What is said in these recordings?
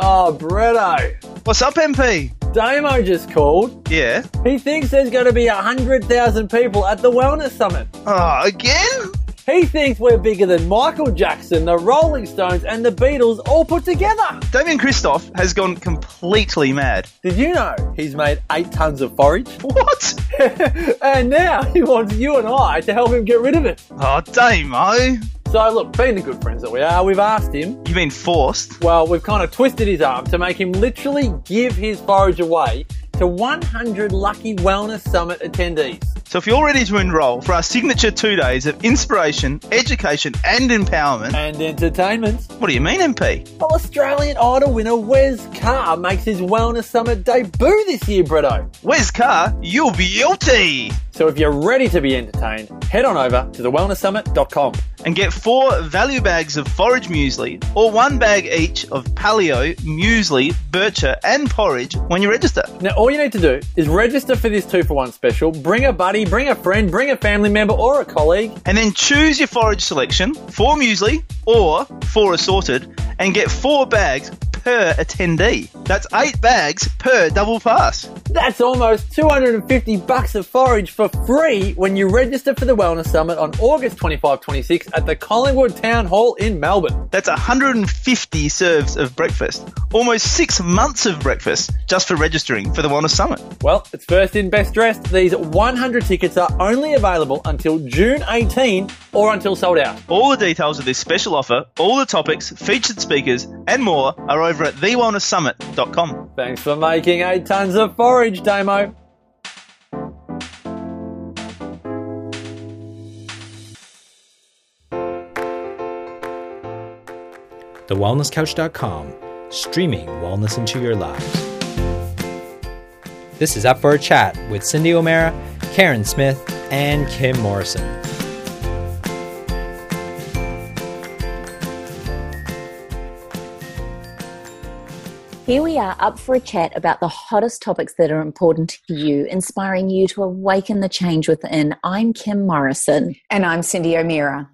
Oh, Bretto. What's up, MP? Damo just called. Yeah. He thinks there's going to be 100,000 people at the Wellness Summit. Oh, again? He thinks we're bigger than Michael Jackson, the Rolling Stones, and the Beatles all put together. Damien Christoph has gone completely mad. Did you know he's made eight tons of forage? What? and now he wants you and I to help him get rid of it. Oh, Damo. So, look, being the good friends that we are, we've asked him. You mean forced? Well, we've kind of twisted his arm to make him literally give his forage away to 100 lucky Wellness Summit attendees. So if you're ready to enrol for our signature two days of inspiration, education, and empowerment, And entertainment. what do you mean, MP? Well, Australian Idol winner Wes Carr makes his Wellness Summit debut this year, Bretto. Wes Carr, You'll be guilty. So if you're ready to be entertained, head on over to thewellnesssummit.com. And get four value bags of forage muesli or one bag each of paleo, muesli, bircher, and porridge when you register. Now, all you need to do is register for this two for one special, bring a buddy, bring a friend, bring a family member or a colleague, And then choose your forage selection, four muesli or four assorted, and get four bags per attendee. That's eight bags per double pass. That's almost 250 bucks of forage for free when you register for the Wellness Summit on August 25 26 at the Collingwood Town Hall in Melbourne. That's 150 serves of breakfast. Almost six months of breakfast just for registering for the Wellness Summit. Well, it's first in, best dressed. These 100 tickets are only available until June 18 or until sold out. All the details of this special offer, all the topics, featured speakers, and more are over at thewellnesssummit.com. Thanks for making eight tons of forage, Damo. TheWellnessCouch.com, streaming wellness into your lives. This is Up for a Chat with Cindy O'Meara, Karen Smith, and Kim Morrison. Here we are up for a chat about the hottest topics that are important to you, inspiring you to awaken the change within. I'm Kim Morrison, And I'm Cindy O'Meara.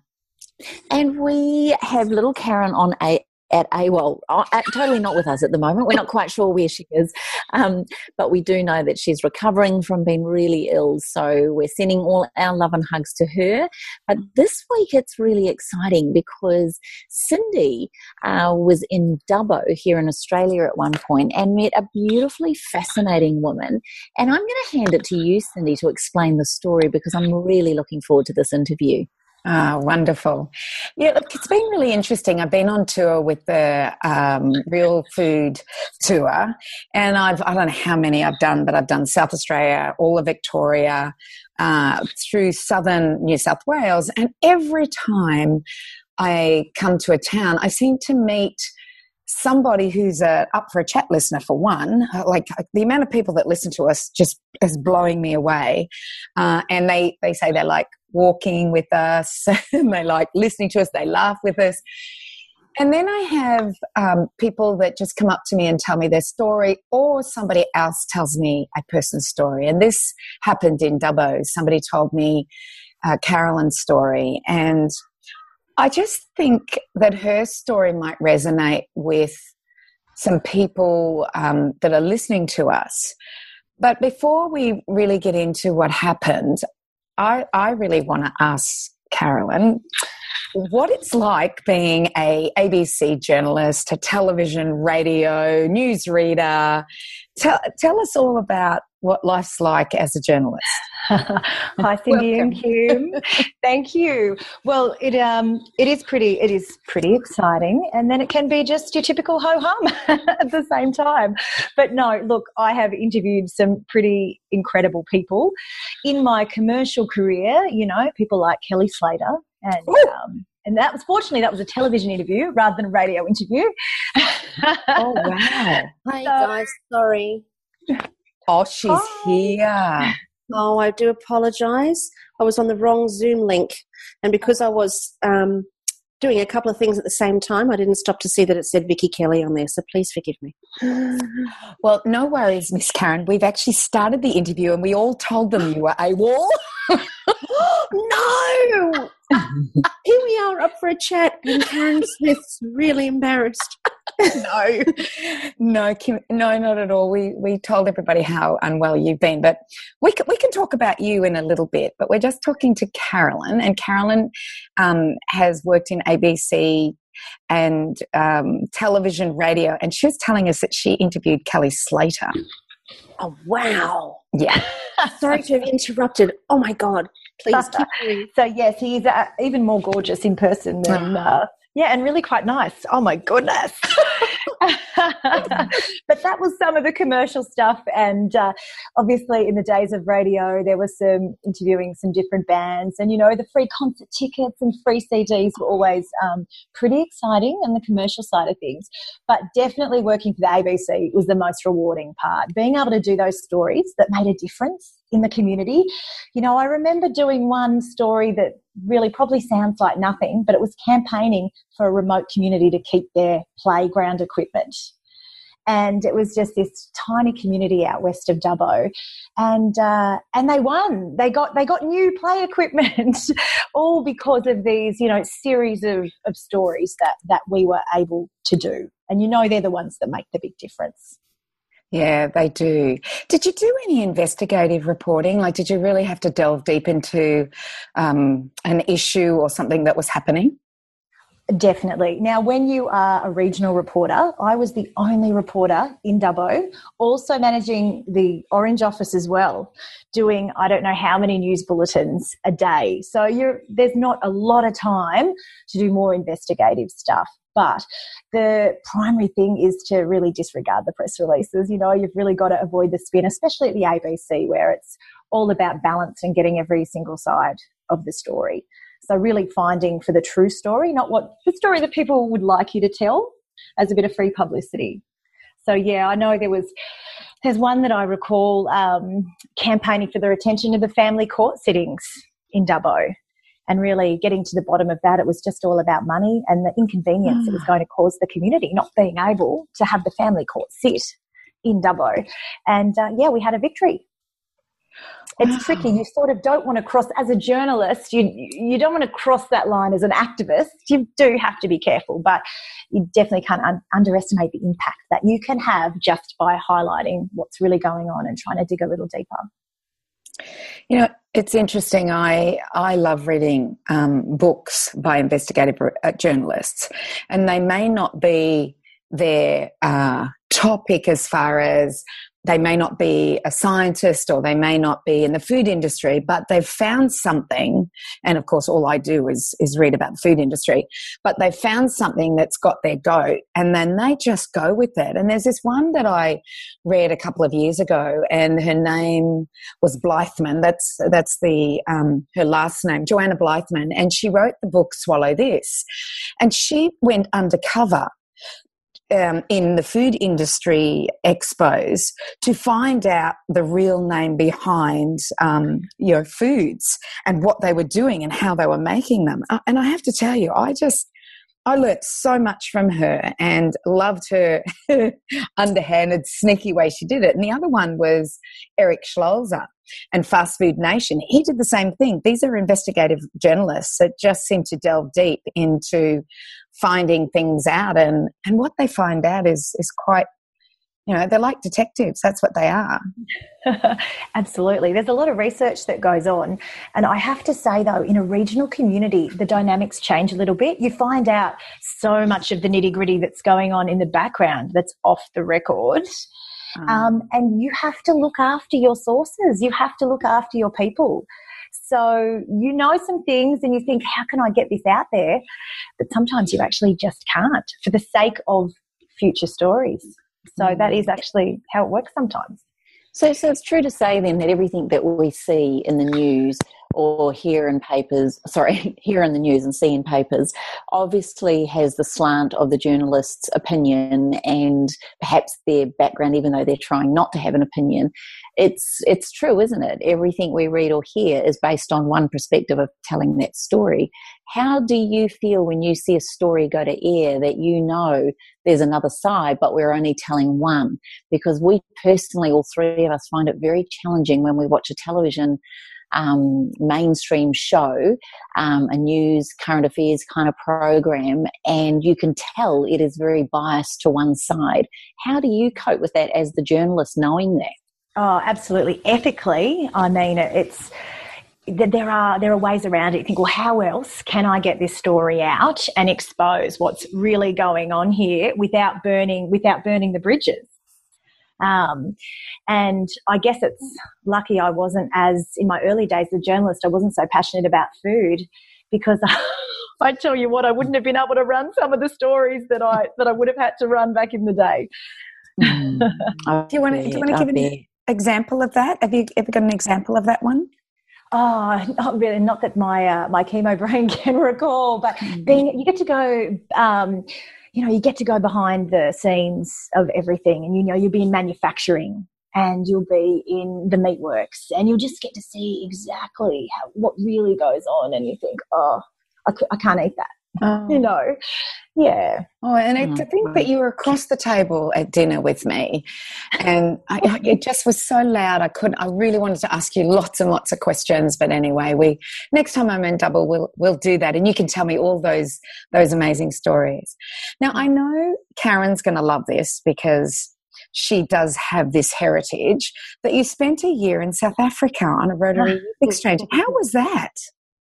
and we have little Karen on a at AWOL. Uh, totally not with us at the moment. We're not quite sure where she is, um, but we do know that she's recovering from being really ill. So we're sending all our love and hugs to her. But this week it's really exciting because Cindy uh, was in Dubbo here in Australia at one point and met a beautifully fascinating woman. And I'm going to hand it to you, Cindy, to explain the story because I'm really looking forward to this interview. Ah, wonderful. Yeah, look, it's been really interesting. I've been on tour with the um, Real Food Tour, and I've, I don't know how many I've done, but I've done South Australia, all of Victoria, uh, through southern New South Wales, and every time I come to a town, I seem to meet somebody who's a up for a chat listener for one Uh, like the amount of people that listen to us just is blowing me away uh, and they they say they're like walking with us and they like listening to us they laugh with us and then I have um, people that just come up to me and tell me their story, or somebody else tells me a person's story. And this happened in Dubbo. Somebody told me uh, Carolyn's story, and I just think that her story might resonate with some people um, that are listening to us. But before we really get into what happened, I, I really want to ask Carolyn what it's like being a ABC journalist, a television, radio, newsreader. Tell, tell us all about what life's like as a journalist. Hi, Cindy and Kim. Thank you. Well, it um it is pretty it is pretty exciting, and then it can be just your typical ho hum at the same time. But no, look, I have interviewed some pretty incredible people in my commercial career. You know, people like Kelly Slater and. Um, and that was fortunately that was a television interview rather than a radio interview. Oh, wow. Hi So- guys, sorry. Oh, she's Hi. here. Oh, I do apologise. I was on the wrong Zoom link, and because I was um, doing a couple of things at the same time, I didn't stop to see that it said Vicky Kelly on there. So please forgive me. Well, no worries, Miss Karen. We've actually started the interview and we all told them you were AWOL. no, Here we are up for a chat, and Karen Smith's really embarrassed. no, no, Kim, no, not at all. We we told everybody how unwell you've been, but we can, we can talk about you in a little bit. But we're just talking to Carolyn, and Carolyn um, has worked in ABC and um, television, radio, and she was telling us that she interviewed Kelly Slater. Oh wow! Yeah, sorry to have interrupted. Oh my god! Please. So yes, he is uh, even more gorgeous in person than uh, yeah, and really quite nice. Oh my goodness. but that was some of the commercial stuff. And uh, obviously, in the days of radio, there was some interviewing some different bands. And, you know, the free concert tickets and free CDs were always um, pretty exciting on the commercial side of things. But definitely working for the ABC was the most rewarding part. Being able to do those stories that made a difference in the community. You know, I remember doing one story that really probably sounds like nothing, but it was campaigning for a remote community to keep their playground equipment. And it was just this tiny community out west of Dubbo, and uh, and they won. They got they got new play equipment, all because of these you know series of, of stories that that we were able to do. And you know they're the ones that make the big difference. Yeah, they do. Did you do any investigative reporting? Like, did you really have to delve deep into um, an issue or something that was happening? Definitely. Now, when you are a regional reporter, I was the only reporter in Dubbo, also managing the Orange office as well, doing I don't know how many news bulletins a day. So there's not a lot of time to do more investigative stuff. But the primary thing is to really disregard the press releases. You know, you've really got to avoid the spin, especially at the ABC, where it's all about balance and getting every single side of the story. So, really finding for the true story, not what the story that people would like you to tell as a bit of free publicity. So, yeah, I know there was. There's one that I recall um, campaigning for the retention of the family court sittings in Dubbo and really getting to the bottom of that. It was just all about money and the inconvenience mm. it was mm. going to cause the community, not being able to have the family court sit in Dubbo. And uh, yeah, we had a victory. It's wow. tricky. You sort of don't want to cross, as a journalist, you, you don't want to cross that line as an activist. You do have to be careful, but you definitely can't un- underestimate the impact that you can have just by highlighting what's really going on and trying to dig a little deeper. You know, it's interesting. I I love reading um, books by investigative uh, journalists, and they may not be their uh, topic as far as they may not be a scientist or they may not be in the food industry, but they've found something. And of course, all I do is, is read about the food industry, but they've found something that's got their goat and then they just go with it. And there's this one that I read a couple of years ago and her name was Blythman. That's, that's the, um, her last name, Joanna Blythman. And she wrote the book Swallow This. And she went undercover um, in the food industry expos to find out the real name behind um, foods and what they were doing and how they were making them. Uh, and I have to tell you, I just I learnt so much from her and loved her underhanded, sneaky way she did it. And the other one was Eric Schlosser and Fast Food Nation. He did the same thing. These are investigative journalists that just seem to delve deep into finding things out and and what they find out is is quite you know they're like detectives that's what they are. Absolutely. There's a lot of research that goes on and i have to say though in a regional community the dynamics change a little bit. You find out so much of the nitty gritty that's going on in the background that's off the record. Mm. um, and you have to look after your sources. You have to look after your people so you know some things and you think, how can I get this out there? But sometimes you actually just can't for the sake of future stories. So mm. that is actually how it works sometimes. So, so it's true to say then that everything that we see in the news or hear in papers, sorry, hear in the news and see in papers, obviously has the slant of the journalist's opinion and perhaps their background, even though they're trying not to have an opinion. It's it's true, isn't it? Everything we read or hear is based on one perspective of telling that story. How do you feel when you see a story go to air that you know there's another side, but we're only telling one? Because we personally, all three of us, find it very challenging when we watch a television um, mainstream show, um, a news current affairs kind of program, and you can tell it is very biased to one side. How do you cope with that as the journalist, knowing that? Oh, absolutely. Ethically, I mean, it's there are there are ways around it. You think, well, how else can I get this story out and expose what's really going on here without burning without burning the bridges? Um, and I guess it's lucky I wasn't as in my early days as a journalist. I wasn't so passionate about food because I tell you what, I wouldn't have been able to run some of the stories that I that I would have had to run back in the day. Mm. do you want to, do you want to give an example of that? Have you ever got an example of that one? Oh, not really. Not that my uh, my chemo brain can recall, but mm. being you get to go. Um, you know, you get to go behind the scenes of everything, and you know, you'll be in manufacturing, and you'll be in the meatworks, and you'll just get to see exactly how, what really goes on, and you think, oh, I, I can't eat that. Oh. You um, know, yeah. Oh, and I, mm. to think that you were across the table at dinner with me, and I, it just was so loud. I couldn't. I really wanted to ask you lots and lots of questions, but anyway, we next time I'm in Dubbo, we'll we'll do that, and you can tell me all those those amazing stories. Now, I mm. know Karen's going to love this because she does have this heritage. that you spent a year in South Africa on a Rotary oh. exchange. How was that?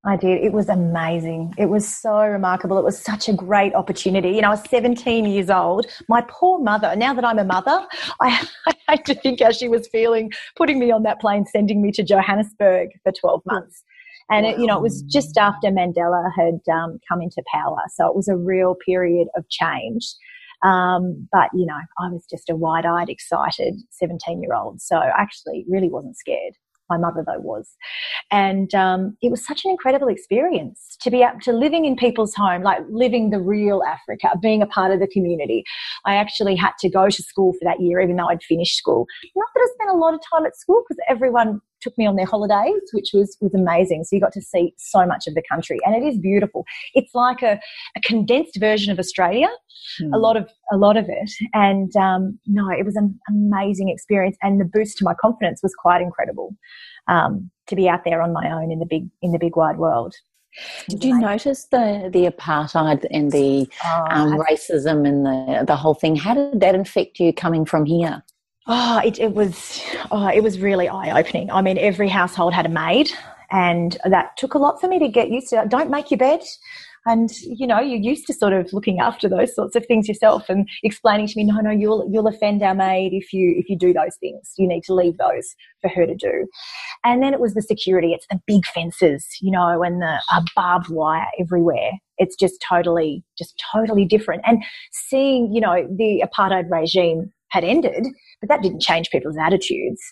I did. It was amazing. It was so remarkable. It was such a great opportunity. You know, I was 17 years old. My poor mother, now that I'm a mother, I, I had to think how she was feeling putting me on that plane, sending me to Johannesburg for 12 months. And, it, you know, it was just after Mandela had um, come into power. So it was a real period of change. Um, but, you know, I was just a wide eyed, excited 17 year old. So I actually really wasn't scared. My mother, though, was. And um, it was such an incredible experience to be up to living in people's home, like living the real Africa, being a part of the community. I actually had to go to school for that year, even though I'd finished school. Not that I spent a lot of time at school because everyone took me on their holidays, which was was amazing. So you got to see so much of the country, and it is beautiful. It's like a, a condensed version of Australia, mm. a hmm. lot of a lot of it. And um, no, it was an amazing experience, and the boost to my confidence was quite incredible um, to be out there on my own in the big in the big wide world. Did you notice the the apartheid and the oh, um, racism and the the whole thing? How did that affect you coming from here? Oh, it, it was oh, it was really eye opening. I mean, every household had a maid, and that took a lot for me to get used to. Don't make your bed. And you know, you're used to sort of looking after those sorts of things yourself and explaining to me, no, no, you'll you'll offend our maid if you if you do those things. You need to leave those for her to do. And then it was the security. It's the big fences, you know, and the barbed wire everywhere. It's just totally, just totally different. And seeing, you know, the apartheid regime had ended but that didn't change people's attitudes.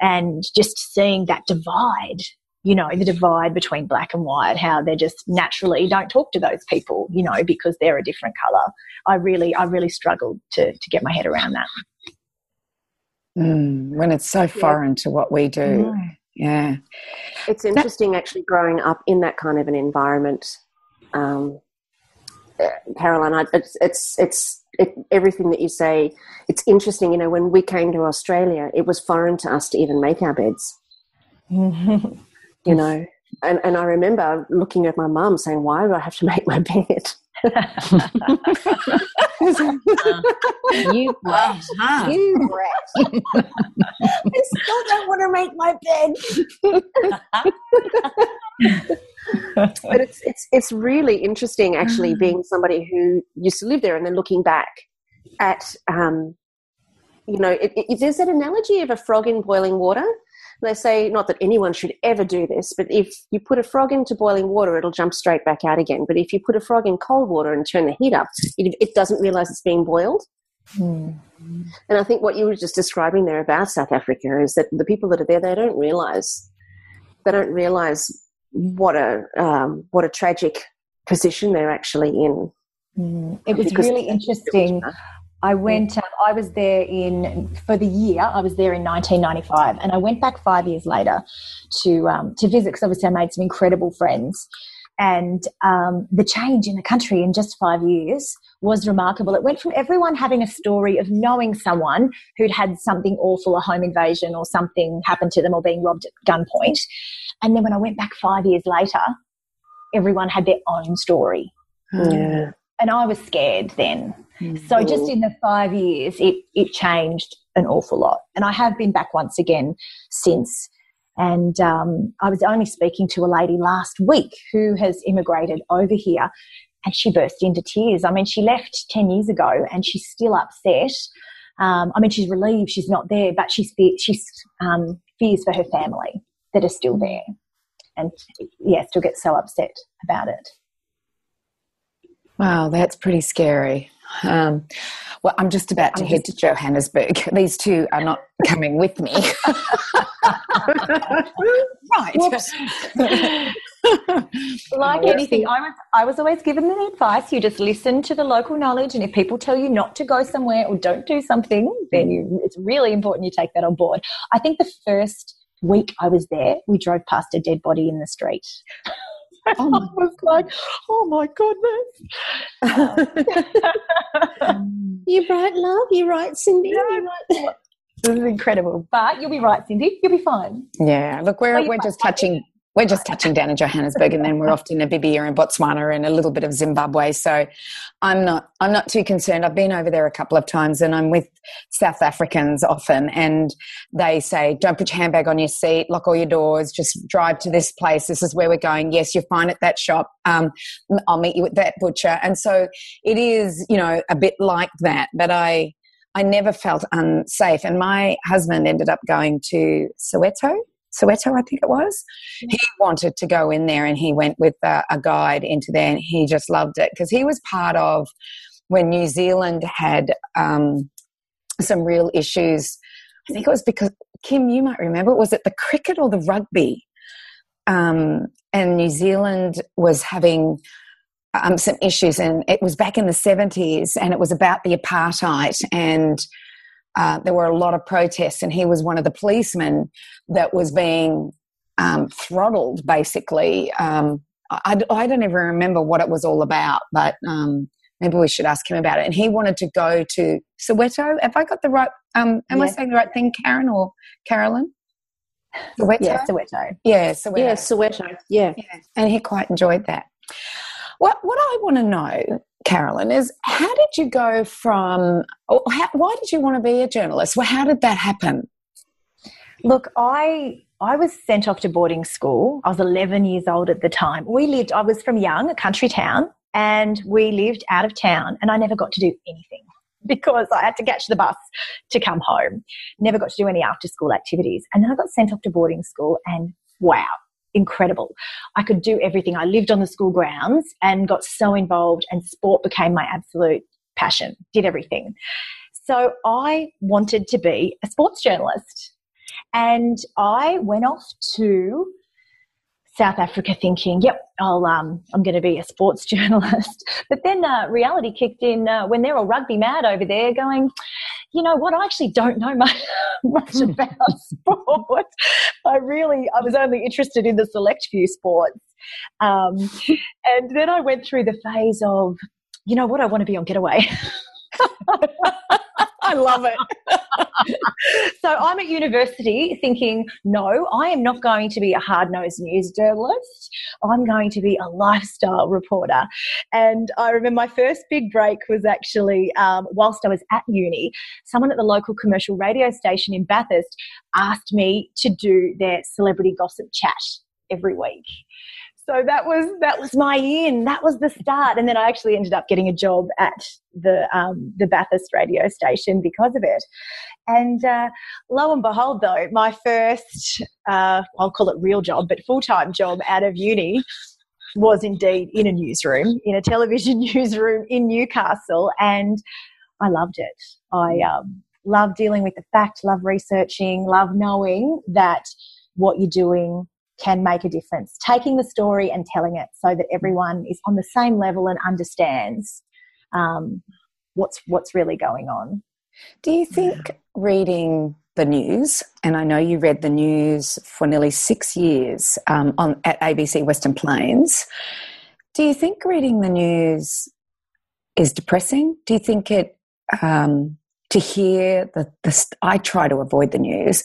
And just seeing that divide, you know, the divide between black and white, how they just naturally don't talk to those people, you know, because they're a different color. I really, I really struggled to, to get my head around that. Mm, when it's so foreign to what we do. Yeah. It's interesting actually growing up in that kind of an environment. Um, uh, Caroline, it's, it's, it's it, everything that you say, it's interesting. You know, when we came to Australia, it was foreign to us to even make our beds. you know, and, and I remember looking at my mum saying, "Why do I have to make my bed?" uh, you brat, huh? You brat. I still don't want to make my bed. but it's it's it's really interesting actually mm. being somebody who used to live there and then looking back at um, you know it, it, there's that analogy of a frog in boiling water they say not that anyone should ever do this but if you put a frog into boiling water it'll jump straight back out again but if you put a frog in cold water and turn the heat up it, it doesn't realize it's being boiled mm. and i think what you were just describing there about south africa is that the people that are there they don't realize they don't realize what a um, what a tragic position they're actually in. Mm, it was because really interesting. I went. Um, I was there in for the year. I was there in 1995, and I went back five years later to um, to visit because obviously I made some incredible friends. And um, the change in the country in just five years was remarkable. It went from everyone having a story of knowing someone who'd had something awful, a home invasion or something happened to them or being robbed at gunpoint, And then when I went back five years later, everyone had their own story. Yeah. And I was scared then. So just in the five years, it, it changed an awful lot. And I have been back once again since. And um, I was only speaking to a lady last week who has immigrated over here and she burst into tears. I mean, she left 10 years ago and she's still upset. Um, I mean, she's relieved she's not there, but she's, she's um, fears for her family that are still there. And yeah, still get so upset about it. Wow, that's pretty scary. Um, well, I'm just about to head to Johannesburg. These two are not coming with me. right. like anything, I was I was always given the advice: you just listen to the local knowledge, and if people tell you not to go somewhere or don't do something, then you, it's really important you take that on board. I think the first week I was there, we drove past a dead body in the street. Oh I was like, oh my goodness. You're right, love. You're right, Cindy. You're right. This is incredible. But you'll be right, Cindy. You'll be fine. Yeah. Look, we're, we're just touching we're just touching down in Johannesburg and then we're off to Namibia and Botswana and a little bit of Zimbabwe. So I'm not I'm not too concerned. I've been over there a couple of times and I'm with South Africans often and they say, Don't put your handbag on your seat, lock all your doors, just drive to this place. This is where we're going. Yes, you're fine at that shop. Um, I'll meet you at that butcher. And so it is, you know, a bit like that. But I I never felt unsafe. And my husband ended up going to Soweto Soweto, I think it was. He wanted to go in there and he went with a, a guide into there and he just loved it because he was part of when New Zealand had um, some real issues. I think it was because, Kim, you might remember, was it the cricket or the rugby? Um, and New Zealand was having um, some issues, and it was back in the 70s, and it was about the apartheid and uh, there were a lot of protests, and he was one of the policemen that was being um, throttled, basically. Um, I, I, don't even remember what it was all about, but um, maybe we should ask him about it. And he wanted to go to Soweto. Have I got the right? Um, am yeah. I saying the right thing, Karen or Carolyn? Soweto. Yeah, Soweto. Yeah, Soweto. Yeah, Soweto. Yeah. yeah. And he quite enjoyed that. What what I want to know Carolyn, is how did you go from, how, why did you want to be a journalist? Well, how did that happen? Look, I I was sent off to boarding school. I was 11 years old at the time. We lived, I was from Young, a country town, and we lived out of town, and I never got to do anything because I had to catch the bus to come home. Never got to do any after school activities. And then I got sent off to boarding school, and wow, incredible. I could do everything. I lived on the school grounds and got so involved, and sport became my absolute passion, did everything. So I wanted to be a sports journalist. And I went off to South Africa thinking, yep, I'll, um, I'm going to be a sports journalist. But then uh, reality kicked in uh, when they're all rugby mad over there going, you know what? I actually don't know much, much hmm. about sport. I really, I was only interested in the select few sports. Um, and then I went through the phase of, you know what? I want to be on Getaway. I love it. so I'm at university thinking, no, I am not going to be a hard nosed news journalist. I'm going to be a lifestyle reporter. And I remember my first big break was actually um, whilst I was at uni, someone at the local commercial radio station in Bathurst asked me to do their celebrity gossip chat every week so that was that was my in. That was the start, and then I actually ended up getting a job at the um, the Bathurst radio station because of it. And uh, lo and behold, though, my first uh, I'll call it real job, but full time job out of uni was indeed in a newsroom, in a television newsroom in Newcastle, and I loved it. I um, love dealing with the fact, love researching, love knowing that what you're doing can make a difference. Taking the story and telling it so that everyone is on the same level and understands um, what's what's really going on. Do you think reading the news, and I know you read the news for nearly six years um, on at ABC Western Plains, do you think reading the news is depressing? Do you think it um, to hear the, the I try to avoid the news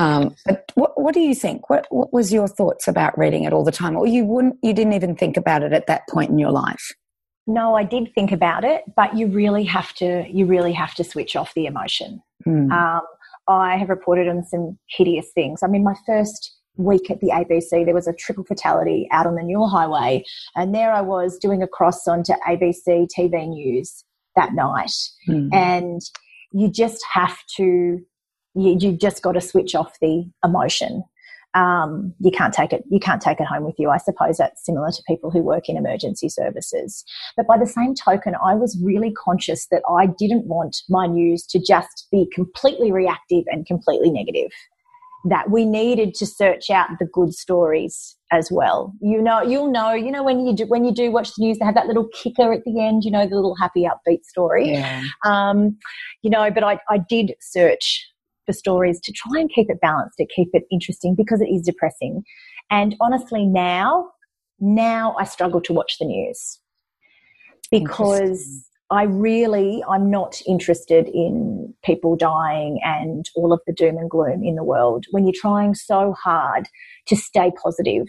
Um, but what, what do you think? What, what was your thoughts about reading it all the time, or you wouldn't? You didn't even think about it at that point in your life. No, I did think about it, but you really have to. You really have to switch off the emotion. Mm. Um, I have reported on some hideous things. I mean, my first week at the ABC, there was a triple fatality out on the Newell Highway, and there I was doing a cross onto ABC TV News that night, Mm. and you just have to. You, you just got to switch off the emotion. Um, you can't take it. You can't take it home with you. I suppose that's similar to people who work in emergency services. But by the same token, I was really conscious that I didn't want my news to just be completely reactive and completely negative. That we needed to search out the good stories as well. You know, you'll know. You know when you do when you do watch the news, they have that little kicker at the end. You know, the little happy upbeat story. Yeah. Um, you know, but I, I did search for stories to try and keep it balanced, to keep it interesting because it is depressing. And honestly, now, now I struggle to watch the news because I really, I'm not interested in people dying and all of the doom and gloom in the world. When you're trying so hard to stay positive,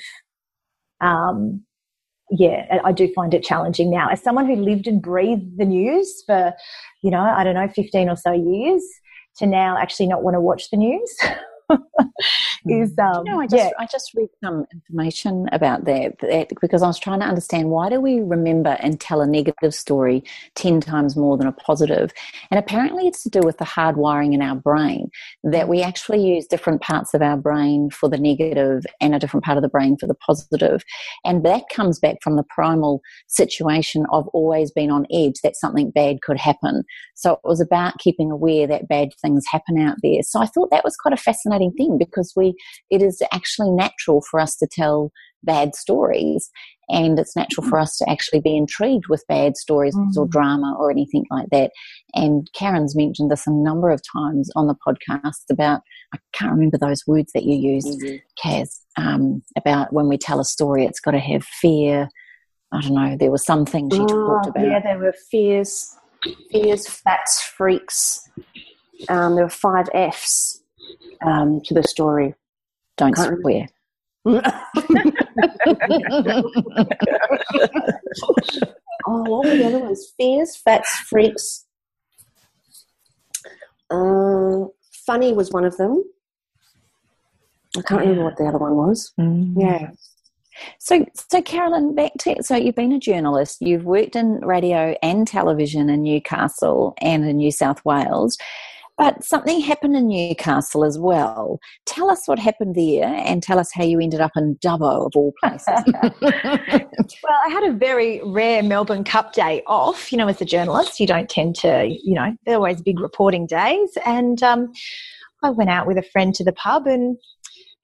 um, yeah, I- do find it challenging now. As someone who lived and breathed the news for, you know, I don't know, 15 or so years, to now actually not want to watch the news is, um, You know, I just yeah, I just read some information about that, that because I was trying to understand why do we remember and tell a negative story ten times more than a positive, and apparently it's to do with the hard wiring in our brain that we actually use different parts of our brain for the negative and a different part of the brain for the positive, and that comes back from the primal situation of always being on edge that something bad could happen. So it was about keeping aware that bad things happen out there. So I thought that was quite a fascinating thing because we it is actually natural for us to tell bad stories and it's natural for us to actually be intrigued with bad stories or drama or anything like that. And Karen's mentioned this a number of times on the podcast about I can't remember those words that you used, Kaz, um, about when we tell a story it's got to have fear. I don't know, there was some things she talked about. Oh, Yeah, there were fears, fears, facts, freaks. Um, there were five Fs um, to the story. Don't Can't swear. Oh, what were the other ones? Fears, facts, freaks. Uh, funny was one of them. I can't remember what the other one was. Yeah. So, so Carolyn, back to so you've been a journalist. You've worked in radio and television in Newcastle and in New South Wales, but something happened in Newcastle as well. Tell us what happened there, and tell us how you ended up in Dubbo of all places. Well, I had a very rare Melbourne Cup day off. You know, as a journalist, you don't tend to, you know, they're always big reporting days. And um, I went out with a friend to the pub, and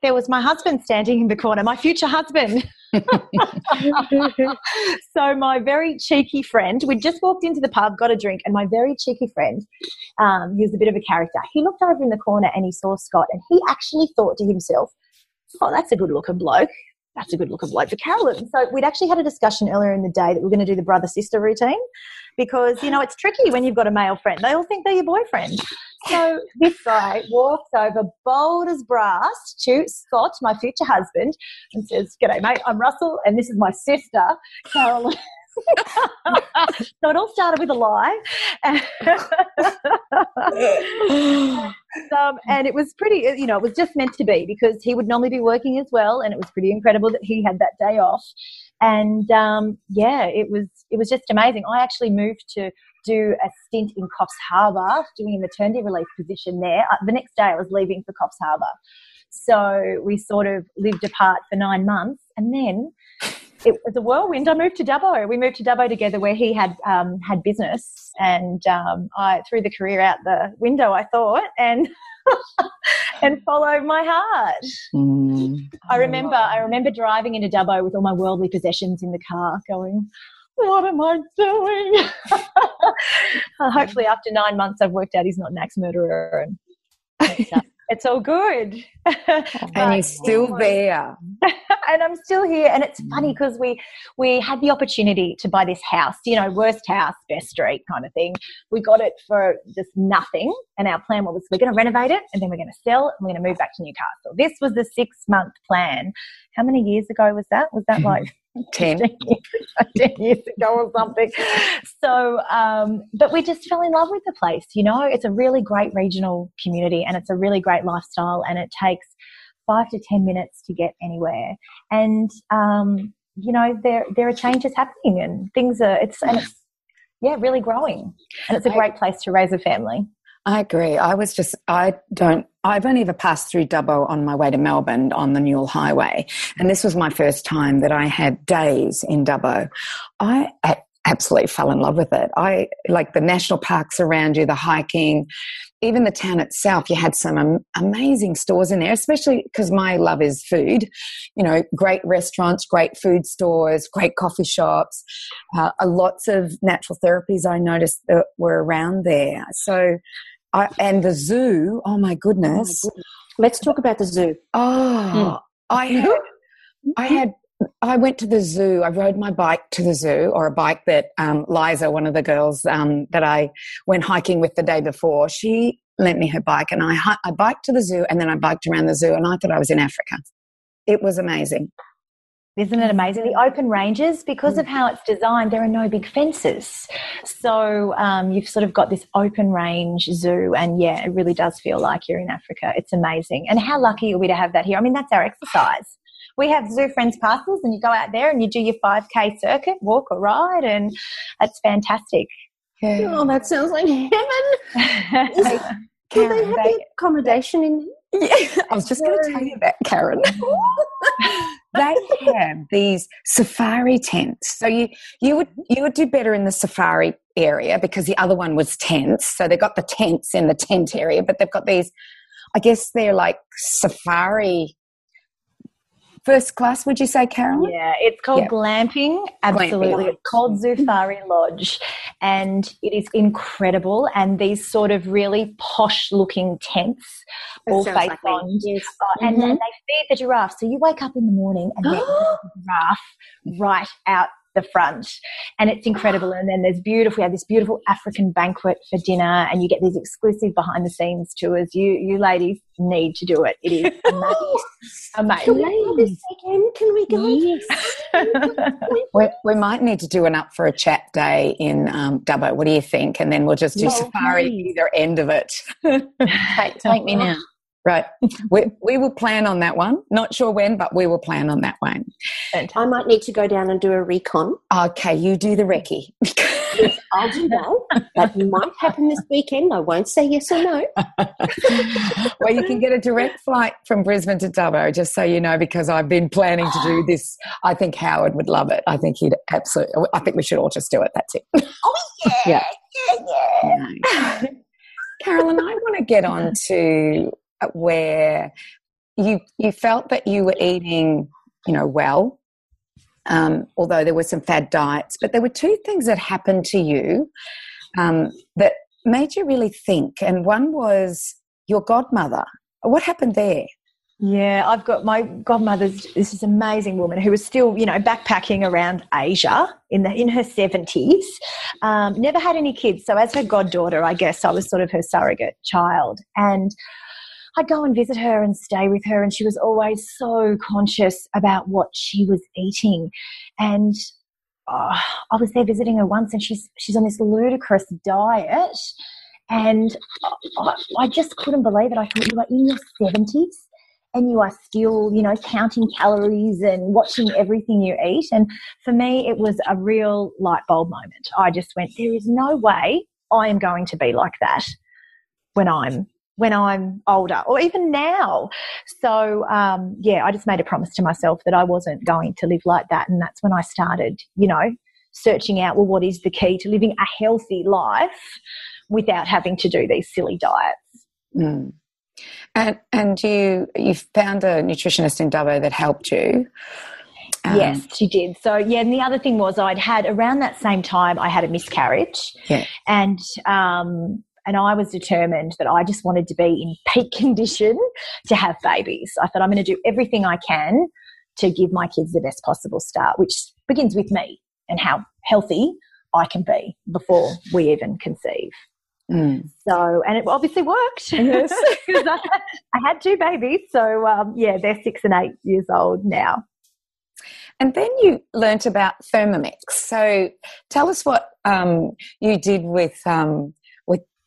there was my husband standing in the corner, my future husband. so my very cheeky friend, we just walked into the pub, got a drink, and my very cheeky friend, um, he was a bit of a character. He looked over in the corner and he saw Scott, and he actually thought to himself, "Oh, that's a good looking bloke." That's a good looking bloke for Carolyn. So we'd actually had a discussion earlier in the day that we're going to do the brother sister routine because you know it's tricky when you've got a male friend. They all think they're your boyfriend. So this guy walks over, bold as brass, to Scott, my future husband, and says, "G'day, mate. I'm Russell, and this is my sister, Carolyn." so it all started with a lie. um, and it was pretty, you know, it was just meant to be because he would normally be working as well, and it was pretty incredible that he had that day off. And um, yeah, it was it was just amazing. I actually moved to do a stint in Coffs Harbour, doing a maternity relief position there. Uh, the next day, I was leaving for Coffs Harbour, so we sort of lived apart for nine months, and then it was a whirlwind. I moved to Dubbo. We moved to Dubbo together, where he had um, had business, and um, I threw the career out the window. I thought, and and follow my heart. Mm. I remember, I remember driving into Dubbo with all my worldly possessions in the car, going, "What am I doing?" Hopefully, after nine months, I've worked out he's not an axe murderer, and it's, all good. and you're still there. and I'm still here. And it's funny mm. because we we had the opportunity to buy this house, you know, worst house, best street kind of thing. We got it for just nothing. And our plan was we're going to renovate it and then we're going to sell and we're going to move back to Newcastle. This was the six month plan. How many years ago was that? Was that hmm. like 10. 10 years ago or something. So, um, but we just fell in love with the place. You know, it's a really great regional community and it's a really great lifestyle, and it takes five to 10 minutes to get anywhere. And, um, you know, there, there are changes happening and things are, it's, and it's, yeah, really growing. And it's a great place to raise a family. I agree. I was just, I don't, I've only ever passed through Dubbo on my way to Melbourne on the Newell Highway. And this was my first time that I had days in Dubbo. I absolutely fell in love with it. I like the national parks around you, the hiking, even the town itself. You had some amazing stores in there, especially because my love is food. You know, great restaurants, great food stores, great coffee shops, uh, lots of natural therapies I noticed that were around there. So I, and the zoo, oh my goodness. Oh my goodness. Let's talk about the zoo. Oh, mm. I had, I had, I went to the zoo. I rode my bike to the zoo, or a bike that um, Liza, one of the girls um, that I went hiking with the day before, she lent me her bike, and I I biked to the zoo, and then I biked around the zoo, and I thought I was in Africa. It was amazing. Isn't it amazing? The open ranges, because of how it's designed, there are no big fences. So um, you've sort of got this open range zoo, and yeah, it really does feel like you're in Africa. It's amazing. And how lucky are we to have that here? I mean, that's our exercise. We have Zoo Friends passes, and you go out there and you do your 5K circuit, walk or ride, and it's fantastic. Yeah. Oh, that sounds like heaven. Is, do they have the accommodation in yeah, I was just going to tell you that, Karen. they have these safari tents. So you you would mm-hmm. you would do better in the safari area because the other one was tents. So they've got the tents in the tent area, but they've got these. I guess they're like safari first class, would you say, Carolyn? Yeah, it's called yeah. glamping. Absolutely. Glamping. It's called Zoofari Lodge. And it is incredible. And these sort of really posh looking tents all face like on. Yes. Uh, and, mm-hmm. and, they feed the giraffe. So you wake up in the morning and there's a giraffe right out the front. And it's incredible. And then there's beautiful we have this beautiful african banquet for dinner and you get these exclusive behind the scenes tours. You you ladies need to do it. It is amazing, amazing. Can we this weekend can we go yes. we, we might need to do an up for a chat day in um, Dubbo. What do you think? And then we'll just do safari please. either end of it. Take, take me now Right. We, we will plan on that one. Not sure when, but we will plan on that one. I might need to go down and do a recon. Okay, you do the recce. yes, I'll do that. That might happen this weekend. I won't say yes or no. well, you can get a direct flight from Brisbane to Dubbo, just so you know, because I've been planning to do this. I think Howard would love it. I think he'd absolutely, I think we should all just do it. That's it. Oh, yeah. yeah, yeah, yeah. Carolyn, I want to get on to where you you felt that you were eating, you know, well, um, although there were some fad diets, but there were two things that happened to you um, that made you really think, and one was your godmother. What happened there? Yeah, I've got my godmother's this is amazing woman who was still, you know, backpacking around Asia in the in her seventies. Um, never had any kids, so as her goddaughter, I guess I was sort of her surrogate child. And I'd go and visit her and stay with her, and she was always so conscious about what she was eating. And uh, I was there visiting her once, and she's she's on this ludicrous diet, and I, I just couldn't believe it. I thought you are in your seventies and you are still, you know, counting calories and watching everything you eat. And for me, it was a real light bulb moment. I just went, there is no way I am going to be like that when I'm when I'm older or even now. So, um, yeah, I just made a promise to myself that I wasn't going to live like that. And that's when I started, you know, searching out, well, what is the key to living a healthy life without having to do these silly diets? Mm. And, and you, you found a nutritionist in Dubbo that helped you. Um, yes, she did. So yeah, and the other thing was I'd had around that same time I had a miscarriage, yeah. and um, and I was determined that I just wanted to be in peak condition to have babies. I thought I'm going to do everything I can to give my kids the best possible start, which begins with me and how healthy I can be before we even conceive. Mm. So, and it obviously worked. Yes. I, I had two babies. So, um, yeah, they're six and eight years old now. And then you learnt about Thermomix. So tell us what um, you did with um, with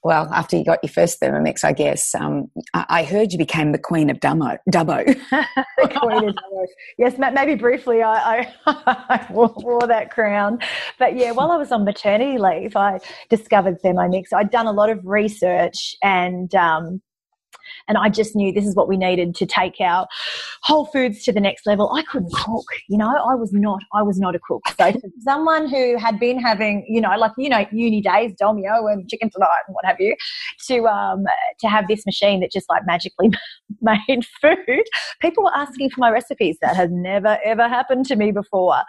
well after you got your first Thermomix, I guess. Um, I, heard you became the queen of Dumbo. Dubbo. Queen of Dubbo. yes, maybe briefly I, I, I wore, wore that crown. But yeah, while I was on maternity leave, I discovered Thermomix. I'd done a lot of research and um, and I just knew this is what we needed to take our whole foods to the next level. I couldn't cook, you know, I was not, I was not a cook. So someone who had been having, you know, like, you know, uni days, Dolmio and chicken tonight and what have you, to, um, to have this machine that just like magically made food, people were asking for my recipes. That has never, ever happened to me before.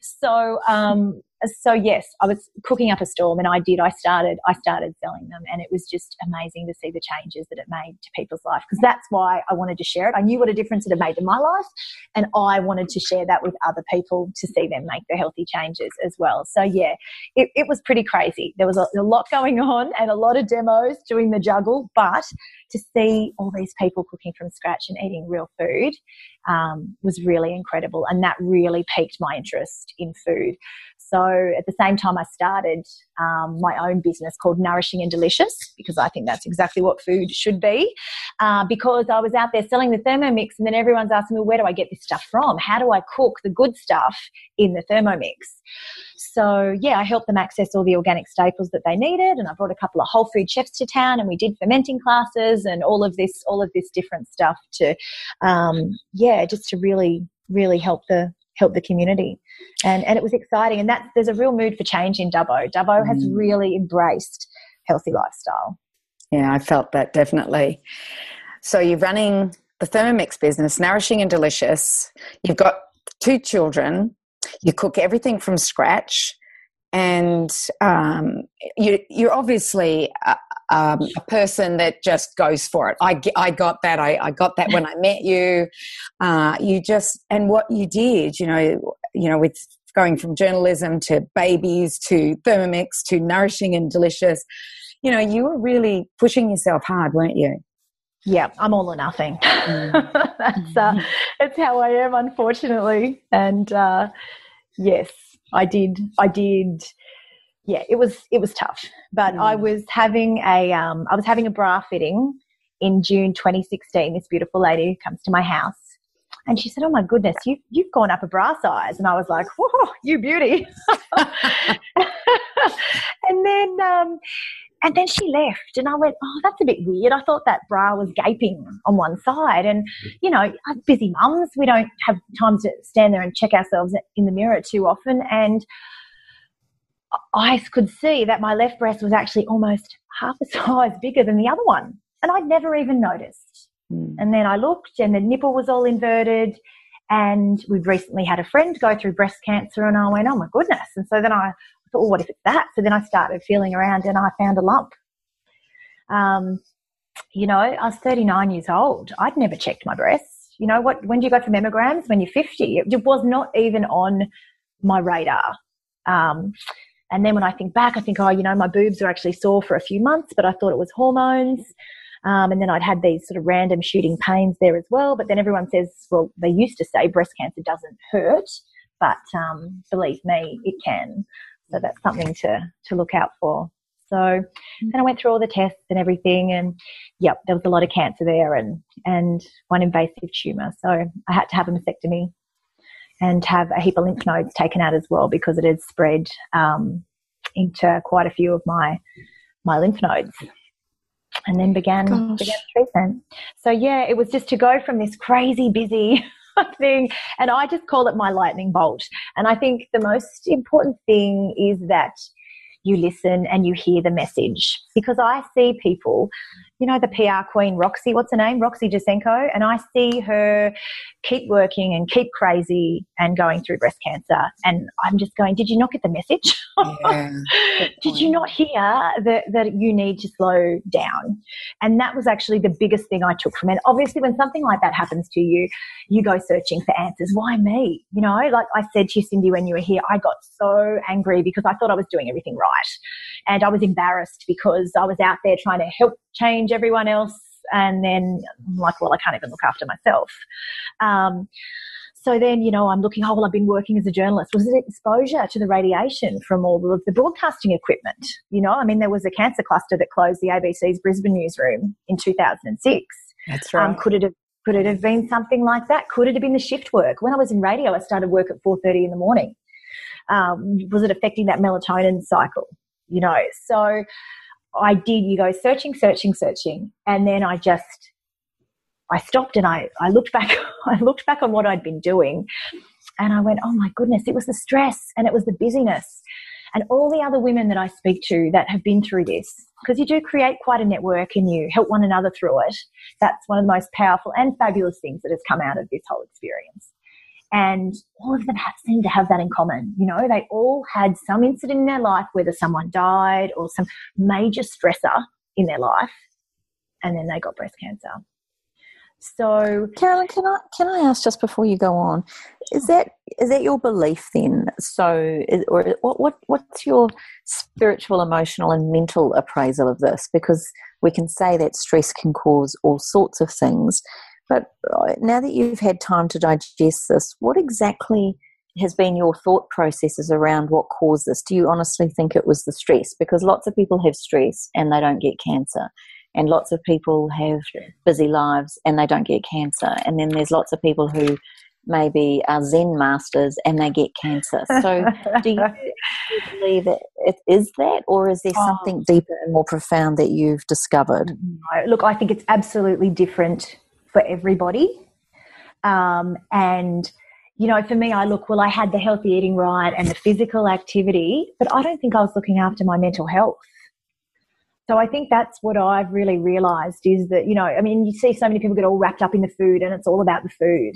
So, um, so yes, I was cooking up a storm, and I did. I started. I started selling them, and it was just amazing to see the changes that it made to people's life. Because that's why I wanted to share it. I knew what a difference it had made in my life, and I wanted to share that with other people to see them make the healthy changes as well. So yeah, it, it was pretty crazy. There was a, a lot going on and a lot of demos doing the juggle, but to see all these people cooking from scratch and eating real food um, was really incredible, and that really piqued my interest in food. So at the same time, I started um, my own business called Nourishing and Delicious because I think that's exactly what food should be. Uh, because I was out there selling the Thermomix, and then everyone's asking me, where do I get this stuff from? How do I cook the good stuff in the Thermomix? So yeah, I helped them access all the organic staples that they needed, and I brought a couple of whole food chefs to town, and we did fermenting classes and all of this, all of this different stuff to, um, yeah, just to really, really help the help the community. And and it was exciting. And that there's a real mood for change in Dubbo. Dubbo has Mm. really embraced healthy lifestyle. Yeah, I felt that definitely. So you're running the Thermomix business, nourishing and delicious. You've got two children. You cook everything from scratch, and um, you, you're obviously a, um, a person that just goes for it. I, I got that. I, I got that when I met you. Uh, you just and what you did, you know, you know, with going from journalism to babies to Thermomix to nourishing and delicious you know, you were really pushing yourself hard, weren't you? Yeah, I'm all or nothing. Mm. that's uh, that's how I am, unfortunately. And uh, yes, I did. I did. Yeah, it was it was tough, but I Mm. was having a um, I was having a bra fitting in June 2016. This beautiful lady comes to my house. And she said, "Oh my goodness, you you've gone up a bra size." And I was like, "Whoa, you beauty!" and then um, and then she left, and I went, "Oh, that's a bit weird." I thought that bra was gaping on one side, and you know, I'm busy mums. We don't have time to stand there and check ourselves in the mirror too often, and I could see that my left breast was actually almost half a size bigger than the other one, and I'd never even noticed. Mm. And then I looked, and the nipple was all inverted. And we've recently had a friend go through breast cancer, and I went, "Oh my goodness!" And so then I thought, "Well, what if it's that?" So then I started feeling around, and I found a lump. Um, you know, I was 39 years old. I'd never checked my breasts. You know, what? When do you go for mammograms? When you're 50. It was not even on my radar. Um, and then when I think back, I think, oh, you know, my boobs were actually sore for a few months, but I thought it was hormones. Um, and then I'd had these sort of random shooting pains there as well. But then everyone says, well, they used to say breast cancer doesn't hurt, but um, believe me, it can. So that's something to to look out for. So then I went through all the tests and everything, and yep, there was a lot of cancer there, and and one invasive tumor. So I had to have a mastectomy and have a heap of lymph nodes taken out as well because it had spread um, into quite a few of my my lymph nodes and then began Gosh. began treatment. So yeah, it was just to go from this crazy busy thing, and I just call it my lightning bolt. And I think the most important thing is that you listen and you hear the message because I see people you know, the PR queen, Roxy, what's her name? Roxy Jacenko. And I see her keep working and keep crazy and going through breast cancer. And I'm just going, did you not get the message? Yeah, did you not hear that, that you need to slow down? And that was actually the biggest thing I took from it. Obviously, when something like that happens to you, you go searching for answers. Why me? You know, like I said to you, Cindy, when you were here, I got so angry because I thought I was doing everything right. And I was embarrassed because I was out there trying to help change everyone else. And then I'm like, well, I can't even look after myself. Um, so then, you know, I'm looking, oh, well, I've been working as a journalist. Was it exposure to the radiation from all of the broadcasting equipment? You know, I mean, there was a cancer cluster that closed the ABC's Brisbane newsroom in 2006. That's right. Um, could it have could it have been something like that? Could it have been the shift work? When I was in radio, I started work at 4.30 in the morning. Um, was it affecting that melatonin cycle? You know, so I did, you go searching, searching, searching. And then I just, I stopped and I, I looked back, I looked back on what I'd been doing and I went, oh my goodness, it was the stress and it was the busyness and all the other women that I speak to that have been through this, because you do create quite a network and you help one another through it. That's one of the most powerful and fabulous things that has come out of this whole experience. And all of them have, seem to have that in common. You know, they all had some incident in their life, whether someone died or some major stressor in their life, and then they got breast cancer. So, Carolyn, can I can I ask just before you go on, is that is that your belief then? So, is, or what what what's your spiritual, emotional, and mental appraisal of this? Because we can say that stress can cause all sorts of things, but uh, now that you've had time to digest this, what exactly has been your thought processes around what caused this? Do you honestly think it was the stress? Because lots of people have stress and they don't get cancer and lots of people have busy lives and they don't get cancer and then there's lots of people who maybe are zen masters and they get cancer so do you believe that it is that or is there oh. something deeper and more profound that you've discovered look i think it's absolutely different for everybody um, and you know, for me, I look, well, I had the healthy eating right and the physical activity, but I don't think I was looking after my mental health. So I think that's what I've really realized is that, you know, I mean, you see so many people get all wrapped up in the food and it's all about the food,